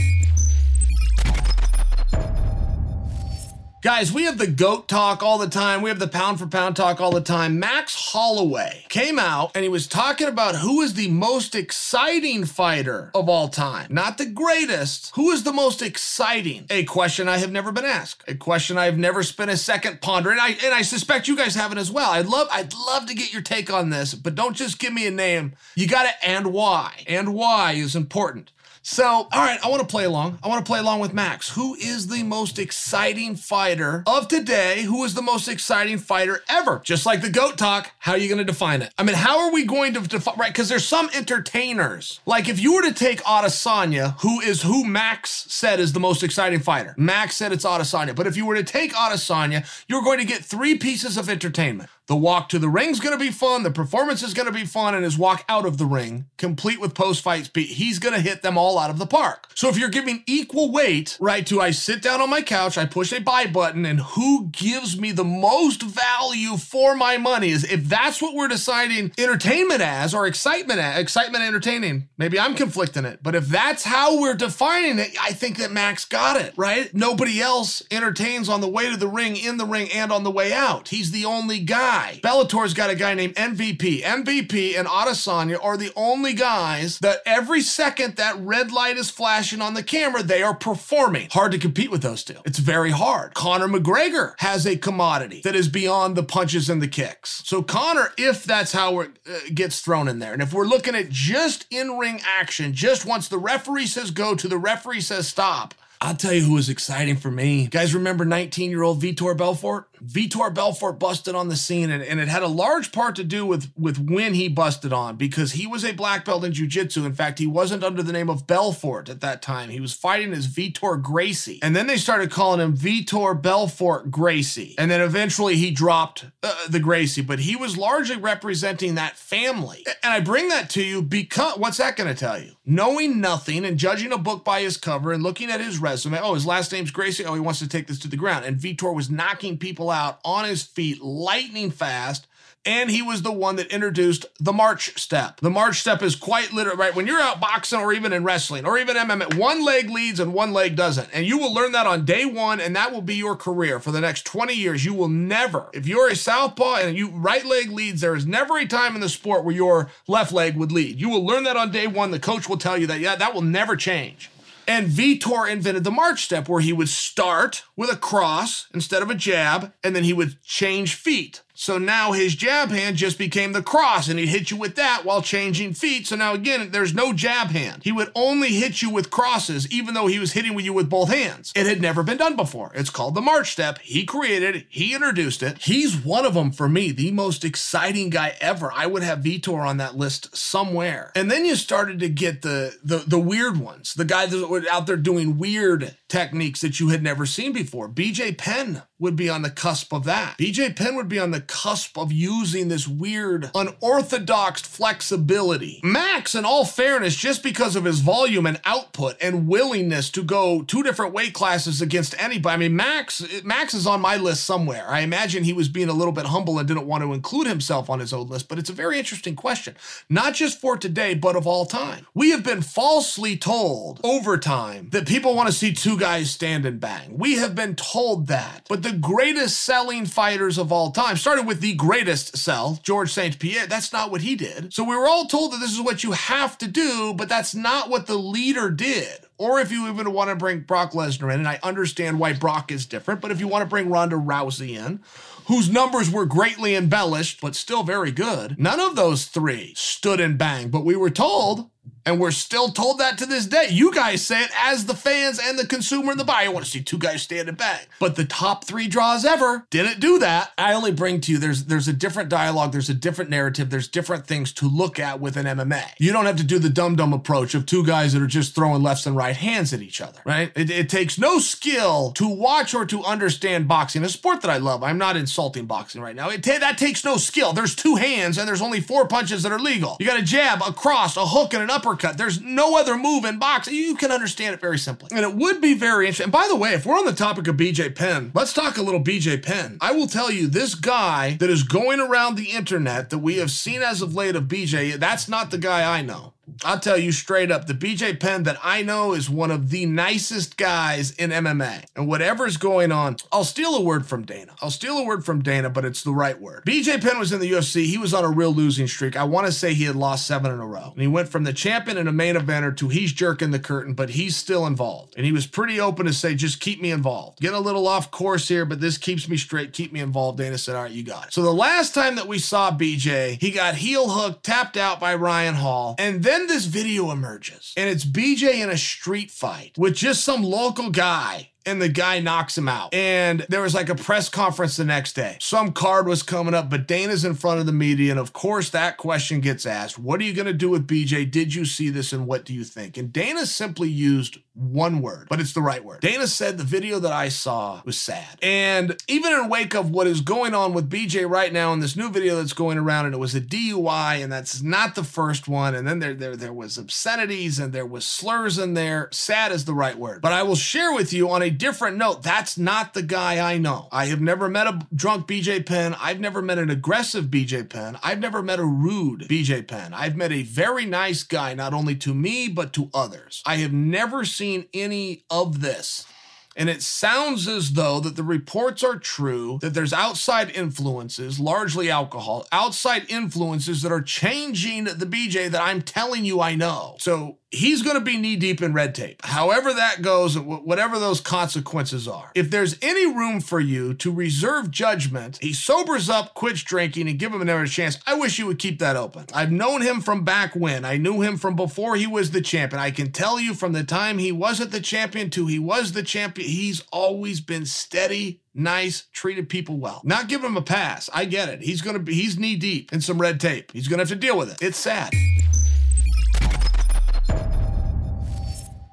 A: Guys, we have the GOAT talk all the time. We have the pound for pound talk all the time. Max Holloway came out and he was talking about who is the most exciting fighter of all time. Not the greatest. Who is the most exciting? A question I have never been asked. A question I have never spent a second pondering. I, and I suspect you guys haven't as well. I'd love, I'd love to get your take on this, but don't just give me a name. You got to and why. And why is important. So, all right, I want to play along. I want to play along with Max. Who is the most exciting fighter of today? Who is the most exciting fighter ever? Just like the GOAT talk, how are you going to define it? I mean, how are we going to define, right? Because there's some entertainers. Like if you were to take Adesanya, who is who Max said is the most exciting fighter. Max said it's Adesanya. But if you were to take Adesanya, you're going to get three pieces of entertainment. The walk to the ring is going to be fun. The performance is going to be fun. And his walk out of the ring, complete with post fight speed, he's going to hit them all out of the park. So if you're giving equal weight, right, to I sit down on my couch, I push a buy button, and who gives me the most value for my money is if that's what we're deciding entertainment as or excitement as, excitement entertaining. Maybe I'm conflicting it. But if that's how we're defining it, I think that Max got it, right? Nobody else entertains on the way to the ring, in the ring, and on the way out. He's the only guy guy. Bellator's got a guy named MVP. MVP and Adesanya are the only guys that every second that red light is flashing on the camera, they are performing. Hard to compete with those two. It's very hard. Conor McGregor has a commodity that is beyond the punches and the kicks. So Conor, if that's how it uh, gets thrown in there, and if we're looking at just in-ring action, just once the referee says go to the referee says stop, I'll tell you who was exciting for me. You guys remember 19 year old Vitor Belfort? Vitor Belfort busted on the scene, and, and it had a large part to do with, with when he busted on because he was a black belt in jiu-jitsu. In fact, he wasn't under the name of Belfort at that time. He was fighting as Vitor Gracie. And then they started calling him Vitor Belfort Gracie. And then eventually he dropped uh, the Gracie, but he was largely representing that family. And I bring that to you because what's that going to tell you? Knowing nothing and judging a book by his cover and looking at his resume. Oh, his last name's Gracie. Oh, he wants to take this to the ground. And Vitor was knocking people out on his feet, lightning fast and he was the one that introduced the march step. The march step is quite literal, right? When you're out boxing or even in wrestling or even MMA, one leg leads and one leg doesn't. And you will learn that on day one, and that will be your career for the next 20 years. You will never, if you're a southpaw and you right leg leads, there is never a time in the sport where your left leg would lead. You will learn that on day one. The coach will tell you that, yeah, that will never change. And Vitor invented the march step where he would start with a cross instead of a jab, and then he would change feet. So now his jab hand just became the cross and he'd hit you with that while changing feet. So now again, there's no jab hand. He would only hit you with crosses, even though he was hitting with you with both hands. It had never been done before. It's called the march step. He created it. He introduced it. He's one of them for me, the most exciting guy ever. I would have Vitor on that list somewhere. And then you started to get the, the, the weird ones, the guys that were out there doing weird techniques that you had never seen before. BJ Penn would be on the cusp of that. BJ Penn would be on the cusp of using this weird, unorthodox flexibility. Max, in all fairness, just because of his volume and output and willingness to go two different weight classes against anybody. I mean, Max, Max is on my list somewhere. I imagine he was being a little bit humble and didn't want to include himself on his own list, but it's a very interesting question. Not just for today, but of all time. We have been falsely told over time that people want to see two guys stand and bang. We have been told that. But the greatest selling fighters of all time. Started with the greatest sell, George St. Pierre. That's not what he did. So we were all told that this is what you have to do, but that's not what the leader did. Or if you even want to bring Brock Lesnar in, and I understand why Brock is different, but if you want to bring Ronda Rousey in, whose numbers were greatly embellished, but still very good, none of those three stood and bang. But we were told and we're still told that to this day. You guys say it as the fans and the consumer and the buyer want to see two guys standing back. But the top three draws ever didn't do that. I only bring to you there's there's a different dialogue, there's a different narrative, there's different things to look at with an MMA. You don't have to do the dumb dumb approach of two guys that are just throwing lefts and right hands at each other, right? It, it takes no skill to watch or to understand boxing, a sport that I love. I'm not insulting boxing right now. It that takes no skill. There's two hands and there's only four punches that are legal. You got a jab, a cross, a hook, and an uppercut uppercut. There's no other move in boxing. You can understand it very simply. And it would be very interesting. And by the way, if we're on the topic of BJ Penn, let's talk a little BJ Penn. I will tell you, this guy that is going around the internet that we have seen as of late of BJ, that's not the guy I know. I'll tell you straight up, the BJ Penn that I know is one of the nicest guys in MMA. And whatever's going on, I'll steal a word from Dana. I'll steal a word from Dana, but it's the right word. BJ Penn was in the UFC. He was on a real losing streak. I want to say he had lost seven in a row. And he went from the champion and a main eventer to he's jerking the curtain, but he's still involved. And he was pretty open to say, just keep me involved. Getting a little off course here, but this keeps me straight. Keep me involved. Dana said, all right, you got it. So the last time that we saw BJ, he got heel hooked, tapped out by Ryan Hall. And then this video emerges, and it's BJ in a street fight with just some local guy and the guy knocks him out. And there was like a press conference the next day. Some card was coming up, but Dana's in front of the media. And of course, that question gets asked What are you going to do with BJ? Did you see this and what do you think? And Dana simply used one word, but it's the right word. Dana said the video that I saw was sad. And even in wake of what is going on with BJ right now in this new video that's going around, and it was a DUI, and that's not the first one. And then there, there, there was obscenities and there was slurs in there. Sad is the right word. But I will share with you on a different note, that's not the guy I know. I have never met a drunk BJ Penn. I've never met an aggressive BJ Penn. I've never met a rude BJ Penn. I've met a very nice guy, not only to me, but to others. I have never seen any of this. And it sounds as though that the reports are true, that there's outside influences, largely alcohol, outside influences that are changing the BJ that I'm telling you I know. So he's going to be knee deep in red tape. However that goes, whatever those consequences are. If there's any room for you to reserve judgment, he sobers up, quits drinking, and give him another chance. I wish you would keep that open. I've known him from back when. I knew him from before he was the champion. I can tell you from the time he wasn't the champion to he was the champion, he's always been steady, nice, treated people well. Not giving him a pass. I get it. He's gonna be he's knee deep in some red tape. He's gonna have to deal with it. It's sad.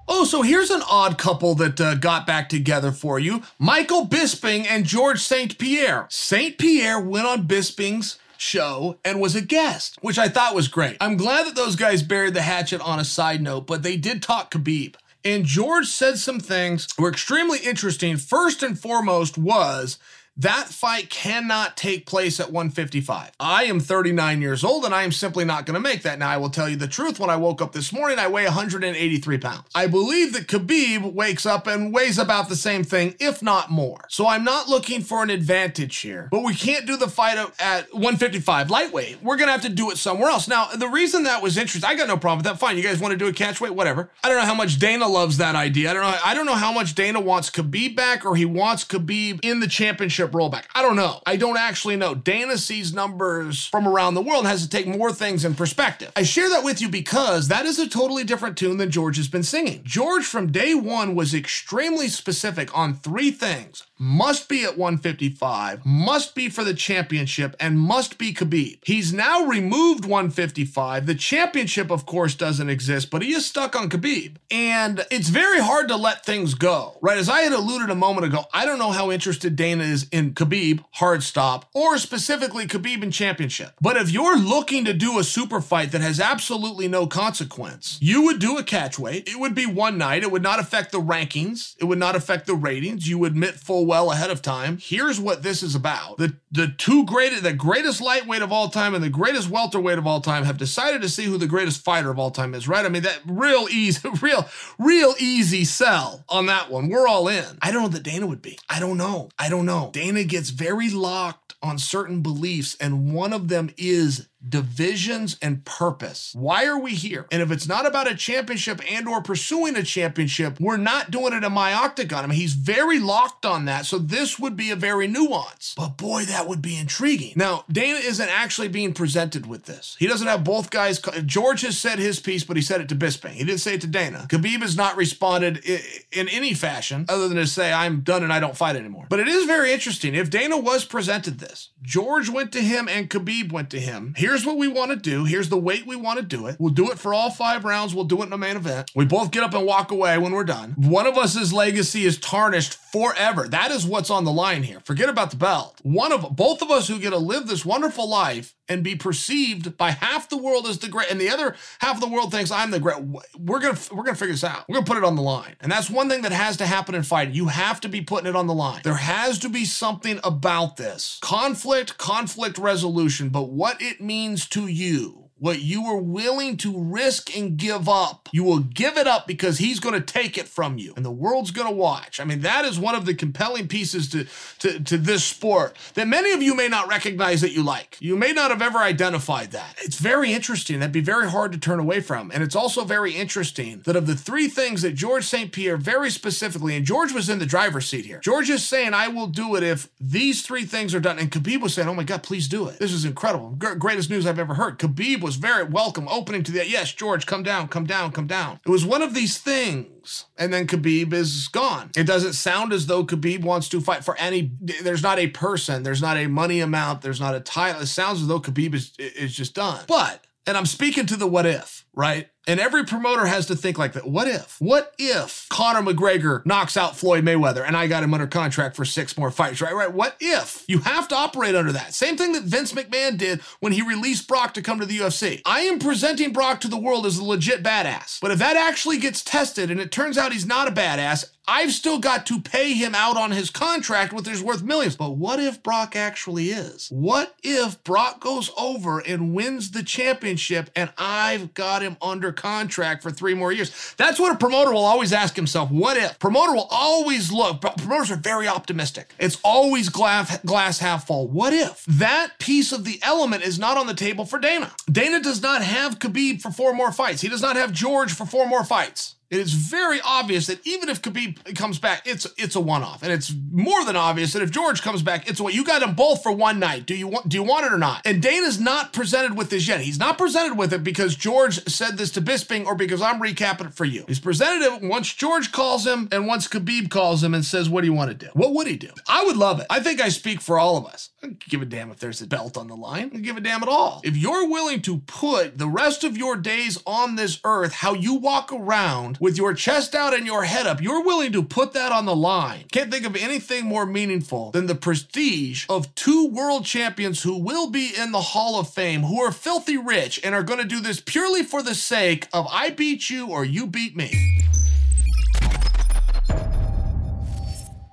A: Oh, so here's an odd couple that uh, got back together for you Michael Bisping and George St. Pierre. St. Pierre went on Bisping's show and was a guest, which I thought was great. I'm glad that those guys buried the hatchet on a side note, but they did talk Khabib. And George said some things were extremely interesting. First and foremost was that fight cannot take place at 155. I am 39 years old and I am simply not going to make that. Now, I will tell you the truth. When I woke up this morning, I weigh 183 pounds. I believe that Khabib wakes up and weighs about the same thing, if not more. So I'm not looking for an advantage here, but we can't do the fight at 155 lightweight. We're going to have to do it somewhere else. Now, the reason that was interesting, I got no problem with that. Fine. You guys want to do a catch weight? Whatever. I don't know how much Dana loves that idea. I don't know. I don't know how much Dana wants Khabib back or he wants Khabib in the championship rollback. I don't know. I don't actually know. Dana sees numbers from around the world and has to take more things in perspective. I share that with you because that is a totally different tune than George has been singing. George from day one was extremely specific on three things must be at 155, must be for the championship, and must be Khabib. He's now removed 155. The championship, of course, doesn't exist, but he is stuck on Khabib. And it's very hard to let things go, right? As I had alluded a moment ago, I don't know how interested Dana is in Khabib, hard stop, or specifically Khabib in championship. But if you're looking to do a super fight that has absolutely no consequence, you would do a catch weight. It would be one night. It would not affect the rankings. It would not affect the ratings. You admit full well ahead of time. Here's what this is about. The the two greatest the greatest lightweight of all time and the greatest welterweight of all time have decided to see who the greatest fighter of all time is, right? I mean that real easy real real easy sell on that one. We're all in. I don't know that Dana would be. I don't know. I don't know. Dana gets very locked on certain beliefs and one of them is divisions and purpose. Why are we here? And if it's not about a championship and or pursuing a championship, we're not doing it in my octagon. I mean, he's very locked on that. So this would be a very nuance. But boy, that would be intriguing. Now, Dana isn't actually being presented with this. He doesn't have both guys. George has said his piece, but he said it to Bisping. He didn't say it to Dana. Khabib has not responded in any fashion other than to say, I'm done and I don't fight anymore. But it is very interesting. If Dana was presented this, George went to him and Khabib went to him. Here's here's what we want to do. Here's the weight we want to do it. We'll do it for all five rounds. We'll do it in the main event. We both get up and walk away when we're done. One of us's legacy is tarnished forever. That is what's on the line here. Forget about the belt. One of both of us who get to live this wonderful life and be perceived by half the world as the great, and the other half of the world thinks I'm the great. We're gonna we're gonna figure this out. We're gonna put it on the line, and that's one thing that has to happen in fighting. You have to be putting it on the line. There has to be something about this conflict, conflict resolution, but what it means to you what you were willing to risk and give up. You will give it up because he's going to take it from you and the world's going to watch. I mean, that is one of the compelling pieces to, to, to this sport that many of you may not recognize that you like. You may not have ever identified that. It's very interesting. That'd be very hard to turn away from. And it's also very interesting that of the three things that George St. Pierre very specifically, and George was in the driver's seat here, George is saying, I will do it if these three things are done. And Khabib was saying, Oh my God, please do it. This is incredible. G- greatest news I've ever heard. Khabib was very welcome opening to that. Yes, George, come down, come down, come down. It was one of these things. And then Khabib is gone. It doesn't sound as though Khabib wants to fight for any, there's not a person, there's not a money amount, there's not a title. It sounds as though Khabib is, is just done. But, and I'm speaking to the what if, right? And every promoter has to think like that. What if? What if Conor McGregor knocks out Floyd Mayweather and I got him under contract for six more fights, right? Right. What if? You have to operate under that. Same thing that Vince McMahon did when he released Brock to come to the UFC. I am presenting Brock to the world as a legit badass. But if that actually gets tested and it turns out he's not a badass, I've still got to pay him out on his contract, which is worth millions. But what if Brock actually is? What if Brock goes over and wins the championship and I've got him under contract for three more years. That's what a promoter will always ask himself. What if? Promoter will always look, promoters are very optimistic. It's always glass, glass half full. What if? That piece of the element is not on the table for Dana. Dana does not have Khabib for four more fights. He does not have George for four more fights. It is very obvious that even if Khabib comes back, it's it's a one-off, and it's more than obvious that if George comes back, it's what you got them both for one night. Do you want do you want it or not? And Dana's not presented with this yet. He's not presented with it because George said this to Bisping or because I'm recapping it for you. He's presented it once George calls him and once Khabib calls him and says, "What do you want to do?" What would he do? I would love it. I think I speak for all of us. I give a damn if there's a belt on the line. I give a damn at all. If you're willing to put the rest of your days on this earth, how you walk around with your chest out and your head up, you're willing to put that on the line. Can't think of anything more meaningful than the prestige of two world champions who will be in the Hall of Fame, who are filthy rich and are going to do this purely for the sake of I beat you or you beat me.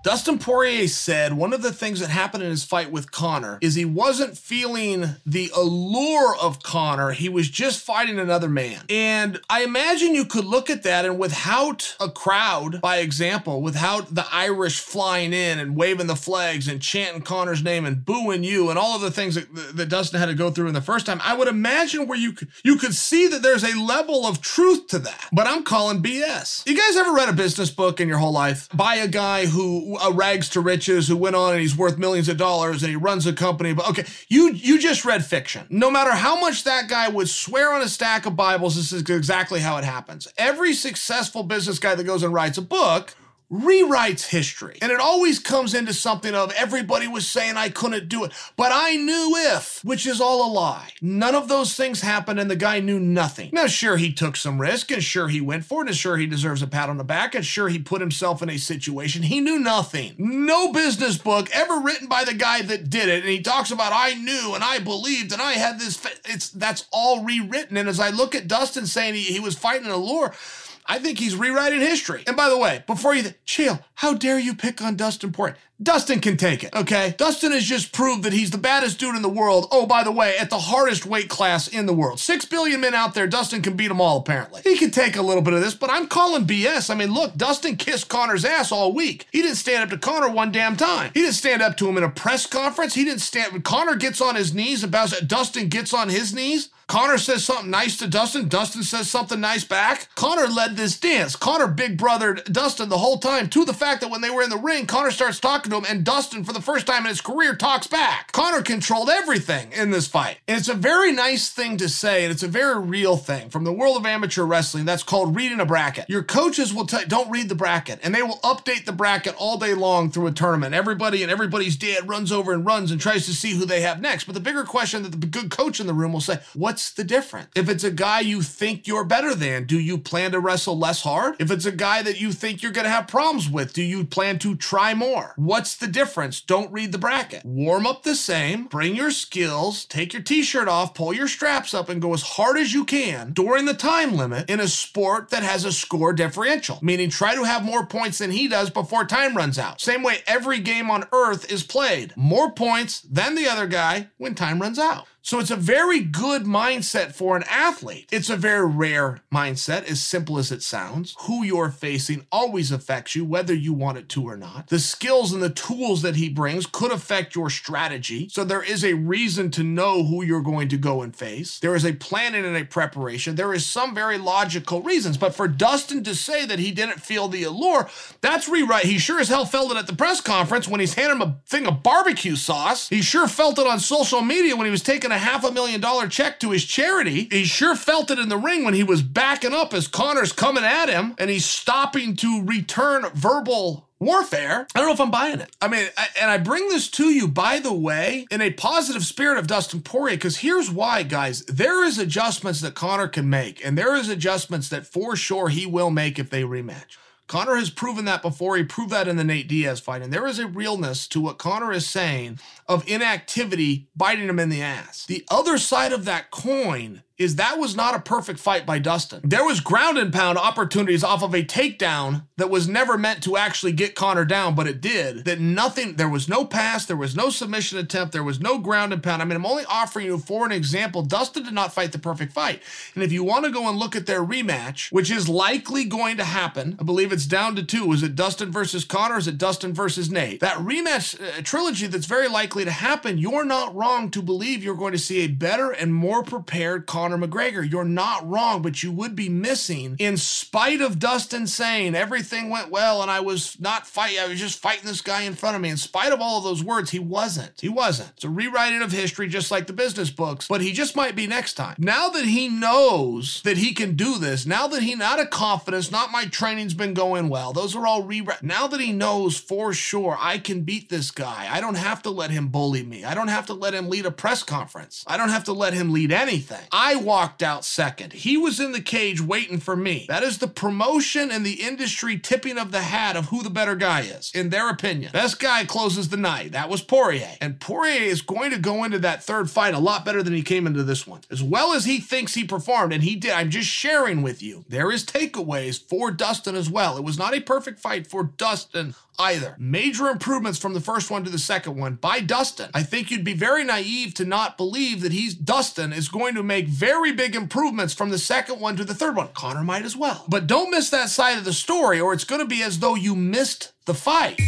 A: Dustin Poirier said one of the things that happened in his fight with Conor is he wasn't feeling the allure of Conor. He was just fighting another man. And I imagine you could look at that and without a crowd, by example, without the Irish flying in and waving the flags and chanting Conor's name and booing you and all of the things that, that Dustin had to go through in the first time, I would imagine where you could, you could see that there's a level of truth to that. But I'm calling BS. You guys ever read a business book in your whole life by a guy who a rags to riches who went on and he's worth millions of dollars and he runs a company. But okay, you you just read fiction. No matter how much that guy would swear on a stack of Bibles, this is exactly how it happens. Every successful business guy that goes and writes a book rewrites history. And it always comes into something of everybody was saying I couldn't do it, but I knew if, which is all a lie. None of those things happened and the guy knew nothing. Now, sure, he took some risk and sure he went for it and sure he deserves a pat on the back and sure he put himself in a situation. He knew nothing. No business book ever written by the guy that did it. And he talks about I knew and I believed and I had this. It's that's all rewritten. And as I look at Dustin saying he, he was fighting a lure, I think he's rewriting history. And by the way, before you, th- chill, how dare you pick on Dustin Poirier? Dustin can take it, okay? Dustin has just proved that he's the baddest dude in the world. Oh, by the way, at the hardest weight class in the world. Six billion men out there, Dustin can beat them all, apparently. He can take a little bit of this, but I'm calling BS. I mean, look, Dustin kissed Conor's ass all week. He didn't stand up to Conor one damn time. He didn't stand up to him in a press conference. He didn't stand. When Conor gets on his knees and bows, Dustin gets on his knees. Conor says something nice to Dustin. Dustin says something nice back. Conor led this dance. Conor big brothered Dustin the whole time to the fact that when they were in the ring, Conor starts talking to him and Dustin, for the first time in his career, talks back. Conor controlled everything in this fight. And it's a very nice thing to say, and it's a very real thing from the world of amateur wrestling. That's called reading a bracket. Your coaches will tell don't read the bracket, and they will update the bracket all day long through a tournament. Everybody and everybody's dad runs over and runs and tries to see who they have next. But the bigger question that the good coach in the room will say, what's the difference? If it's a guy you think you're better than, do you plan to wrestle less hard? If it's a guy that you think you're going to have problems with, do you plan to try more? What's the difference? Don't read the bracket. Warm up the same, bring your skills, take your t shirt off, pull your straps up, and go as hard as you can during the time limit in a sport that has a score differential, meaning try to have more points than he does before time runs out. Same way every game on earth is played. More points than the other guy when time runs out. So it's a very good mindset for an athlete. It's a very rare mindset, as simple as it sounds. Who you're facing always affects you, whether you want it to or not. The skills and the tools that he brings could affect your strategy. So there is a reason to know who you're going to go and face. There is a planning and a preparation. There is some very logical reasons. But for Dustin to say that he didn't feel the allure, that's rewrite. He sure as hell felt it at the press conference when he's handing him a thing of barbecue sauce. He sure felt it on social media when he was taking a half a million dollar check to his charity. He sure felt it in the ring when he was backing up as Conor's coming at him and he's stopping to return verbal warfare. I don't know if I'm buying it. I mean, I, and I bring this to you, by the way, in a positive spirit of Dustin Poirier, because here's why, guys. There is adjustments that Conor can make, and there is adjustments that for sure he will make if they rematch. Conor has proven that before. He proved that in the Nate Diaz fight. And there is a realness to what Conor is saying of inactivity biting him in the ass. The other side of that coin is that was not a perfect fight by Dustin. There was ground and pound opportunities off of a takedown that was never meant to actually get Conor down, but it did. That nothing, there was no pass, there was no submission attempt, there was no ground and pound. I mean, I'm only offering you for an example. Dustin did not fight the perfect fight. And if you want to go and look at their rematch, which is likely going to happen, I believe it's down to two. Is it Dustin versus Conor? Is it Dustin versus Nate? That rematch uh, trilogy that's very likely to happen, you're not wrong to believe you're going to see a better and more prepared Conor McGregor. You're not wrong, but you would be missing, in spite of Dustin saying everything went well and I was not fighting, I was just fighting this guy in front of me. In spite of all of those words, he wasn't. He wasn't. It's a rewriting of history, just like the business books, but he just might be next time. Now that he knows that he can do this, now that he not a confidence, not my training's been going well, those are all rewrite. Now that he knows for sure I can beat this guy, I don't have to let him bully me. I don't have to let him lead a press conference. I don't have to let him lead anything. I walked out second. He was in the cage waiting for me. That is the promotion and the industry tipping of the hat of who the better guy is, in their opinion. Best guy closes the night. That was Poirier. And Poirier is going to go into that third fight a lot better than he came into this one. As well as he thinks he performed, and he did. I'm just sharing with you. There is takeaways for Dustin as well. It was not a perfect fight for Dustin either. Major improvements from the first one to the second one by Dustin. I think you'd be very naive to not believe that he's Dustin is going to make very big improvements from the second one to the third one. Conor might as well. But don't miss that side of the story, or it's going to be as though you missed the fight.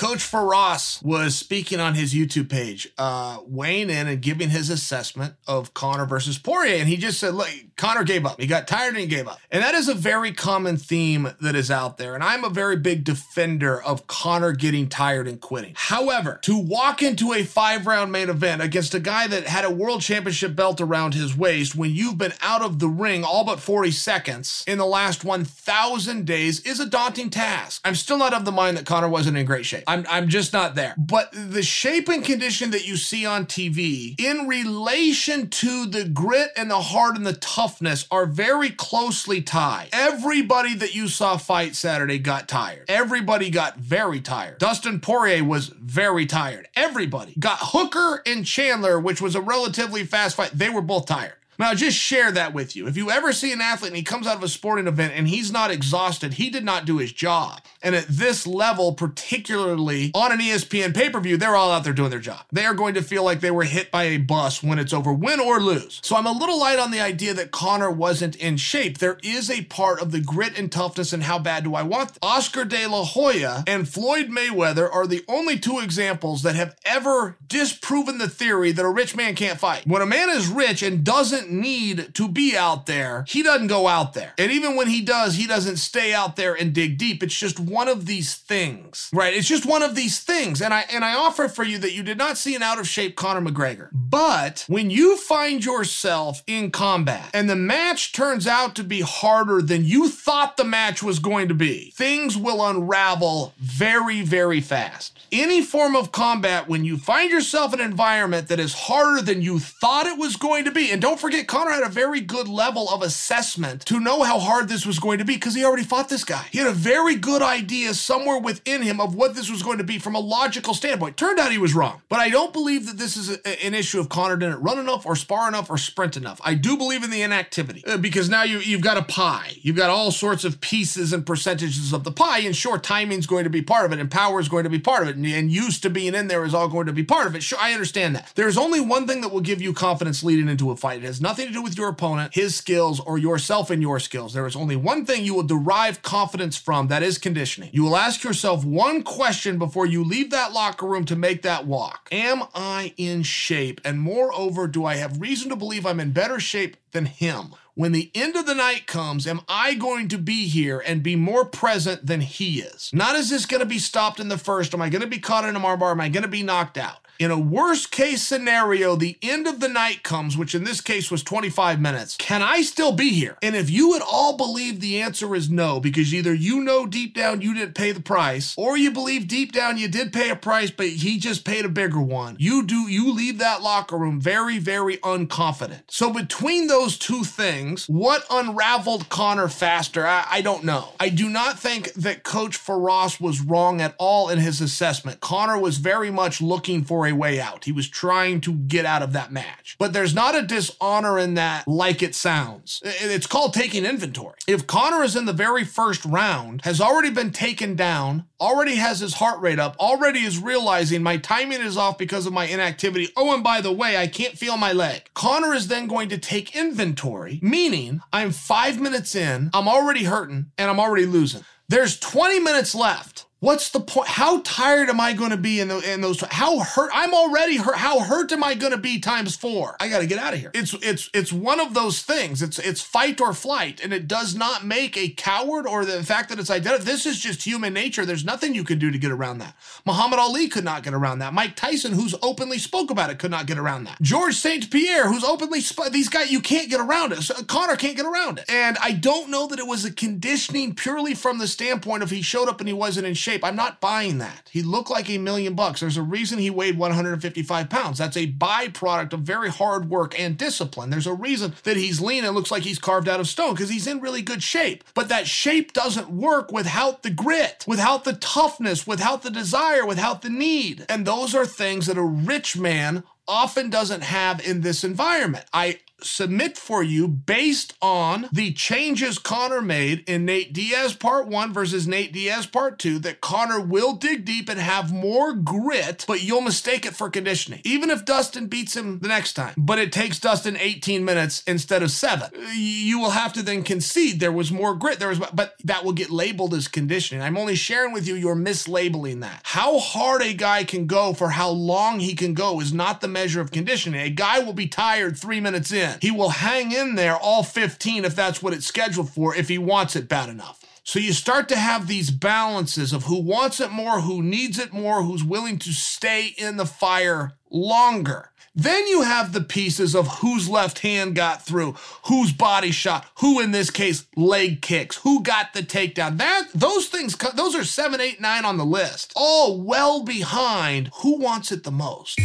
A: Coach Firas was speaking on his YouTube page, uh, weighing in and giving his assessment of Conor versus Poirier. And he just said, look, Conor gave up. He got tired and he gave up. And that is a very common theme that is out there. And I'm a very big defender of Conor getting tired and quitting. However, to walk into a five round main event against a guy that had a world championship belt around his waist when you've been out of the ring all but 40 seconds in the last 1,000 days is a daunting task. I'm still not of the mind that Conor wasn't in great shape. I'm, I'm just not there. But the shape and condition that you see on TV in relation to the grit and the heart and the toughness are very closely tied. Everybody that you saw fight Saturday got tired. Everybody got very tired. Dustin Poirier was very tired. Everybody got Hooker and Chandler, which was a relatively fast fight. They were both tired. Now, just share that with you. If you ever see an athlete and he comes out of a sporting event and he's not exhausted, he did not do his job. And at this level, particularly on an ESPN pay per view, they're all out there doing their job. They are going to feel like they were hit by a bus when it's over, win or lose. So I'm a little light on the idea that Conor wasn't in shape. There is a part of the grit and toughness and how bad do I want. Oscar de la Hoya and Floyd Mayweather are the only two examples that have ever disproven the theory that a rich man can't fight. When a man is rich and doesn't need to be out there, he doesn't go out there. And even when he does, he doesn't stay out there and dig deep. It's just one of these things, right? It's just one of these things. And I and I offer for you that you did not see an out of shape Conor McGregor. But when you find yourself in combat and the match turns out to be harder than you thought the match was going to be, things will unravel very, very fast. Any form of combat, when you find yourself in an environment that is harder than you thought it was going to be, and don't forget, Conor had a very good level of assessment to know how hard this was going to be because he already fought this guy. He had a very good idea somewhere within him of what this was going to be from a logical standpoint. Turned out he was wrong. But I don't believe that this is a, an issue of Conor didn't run enough or spar enough or sprint enough. I do believe in the inactivity uh, because now you, you've got a pie. You've got all sorts of pieces and percentages of the pie, and sure, timing's going to be part of it, and power is going to be part of it, and, and used to being in there is all going to be part of it. Sure, I understand that. There's only one thing that will give you confidence leading into a fight. It has nothing to do with your opponent, his skills, or yourself and your skills. There is only one thing you will derive confidence from that is conditioning. You will ask yourself one question before you leave that locker room to make that walk Am I in shape? And moreover, do I have reason to believe I'm in better shape than him? When the end of the night comes, am I going to be here and be more present than he is? Not is this going to be stopped in the first? Am I going to be caught in a armbar? Am I going to be knocked out? In a worst case scenario, the end of the night comes, which in this case was 25 minutes. Can I still be here? And if you would all believe the answer is no, because either you know deep down you didn't pay the price, or you believe deep down you did pay a price, but he just paid a bigger one, you do, you leave that locker room very, very unconfident. So between those two things, what unraveled Conor faster? I, I don't know. I do not think that Coach Firas was wrong at all in his assessment. Conor was very much looking for a way out. He was trying to get out of that match. But there's not a dishonor in that like it sounds. It's called taking inventory. If Conor is in the very first round, has already been taken down, already has his heart rate up, already is realizing my timing is off because of my inactivity. Oh, and by the way, I can't feel my leg. Conor is then going to take inventory, meaning I'm five minutes in, I'm already hurting, and I'm already losing. There's 20 minutes left. What's the point? How tired am I going to be in, the, in those? How hurt? I'm already hurt. How hurt am I going to be times four? I got to get out of here. It's it's it's one of those things. It's it's fight or flight, and it does not make a coward or the fact that it's identical. This is just human nature. There's nothing you can do to get around that. Muhammad Ali could not get around that. Mike Tyson, who's openly spoke about it, could not get around that. George St. Pierre, who's openly sp- these guys, you can't get around it. So Conor can't get around it. And I don't know that it was a conditioning purely from the standpoint of he showed up and he wasn't in shape shape. I'm not buying that. He looked like a million bucks. There's a reason he weighed 155 pounds. That's a byproduct of very hard work and discipline. There's a reason that he's lean and looks like he's carved out of stone because he's in really good shape. But that shape doesn't work without the grit, without the toughness, without the desire, without the need. And those are things that a rich man often doesn't have in this environment. I submit for you based on the changes Conor made in Nate Diaz part one versus Nate Diaz part two that Conor will dig deep and have more grit, but you'll mistake it for conditioning. Even if Dustin beats him the next time, but it takes Dustin 18 minutes instead of seven, uh, you will have to then concede there was more grit. There was, but that will get labeled as conditioning. I'm only sharing with you, you're mislabeling that. How hard a guy can go for how long he can go is not the measure of conditioning. A guy will be tired three minutes in. He will hang in there all 15 if that's what it's scheduled for, if he wants it bad enough. So you start to have these balances of who wants it more, who needs it more, who's willing to stay in the fire longer. Then you have the pieces of whose left hand got through, whose body shot, who in this case leg kicks, who got the takedown. That those things those are seven, eight, nine on the list. All well behind who wants it the most.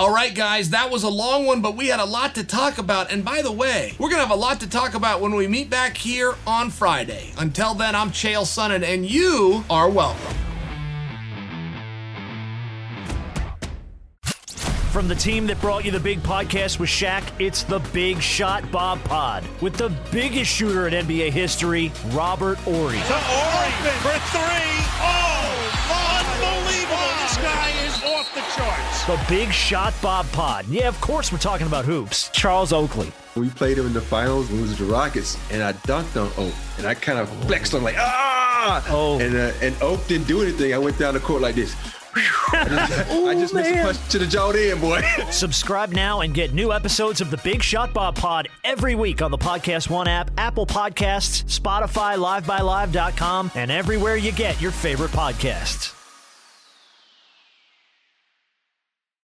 A: All right, guys, that was a long one, but we had a lot to talk about. And by the way, we're going to have a lot to talk about when we meet back here on Friday. Until then, I'm Chael Sonnen, and you are welcome.
B: From the team that brought you the big podcast with Shaq, it's the Big Shot Bob Pod with the biggest shooter in NBA history, Robert Horry.
C: To Horry for three. Oh, unbelievable. This guy is off the charts.
B: The Big Shot Bob Pod. Yeah, of course we're talking about hoops. Charles Oakley.
D: We played him in the finals when it was the Rockets, and I dunked on Oak, and I kind of flexed on like ah,
B: oh,
D: and uh, and Oak didn't do anything. I went down the court like this. I just missed a punch to the jaw in, boy.
B: Subscribe now and get new episodes of the Big Shot Bob Pod every week on the Podcast One app, Apple Podcasts, Spotify, LiveXLive.com, and everywhere you get your favorite podcasts.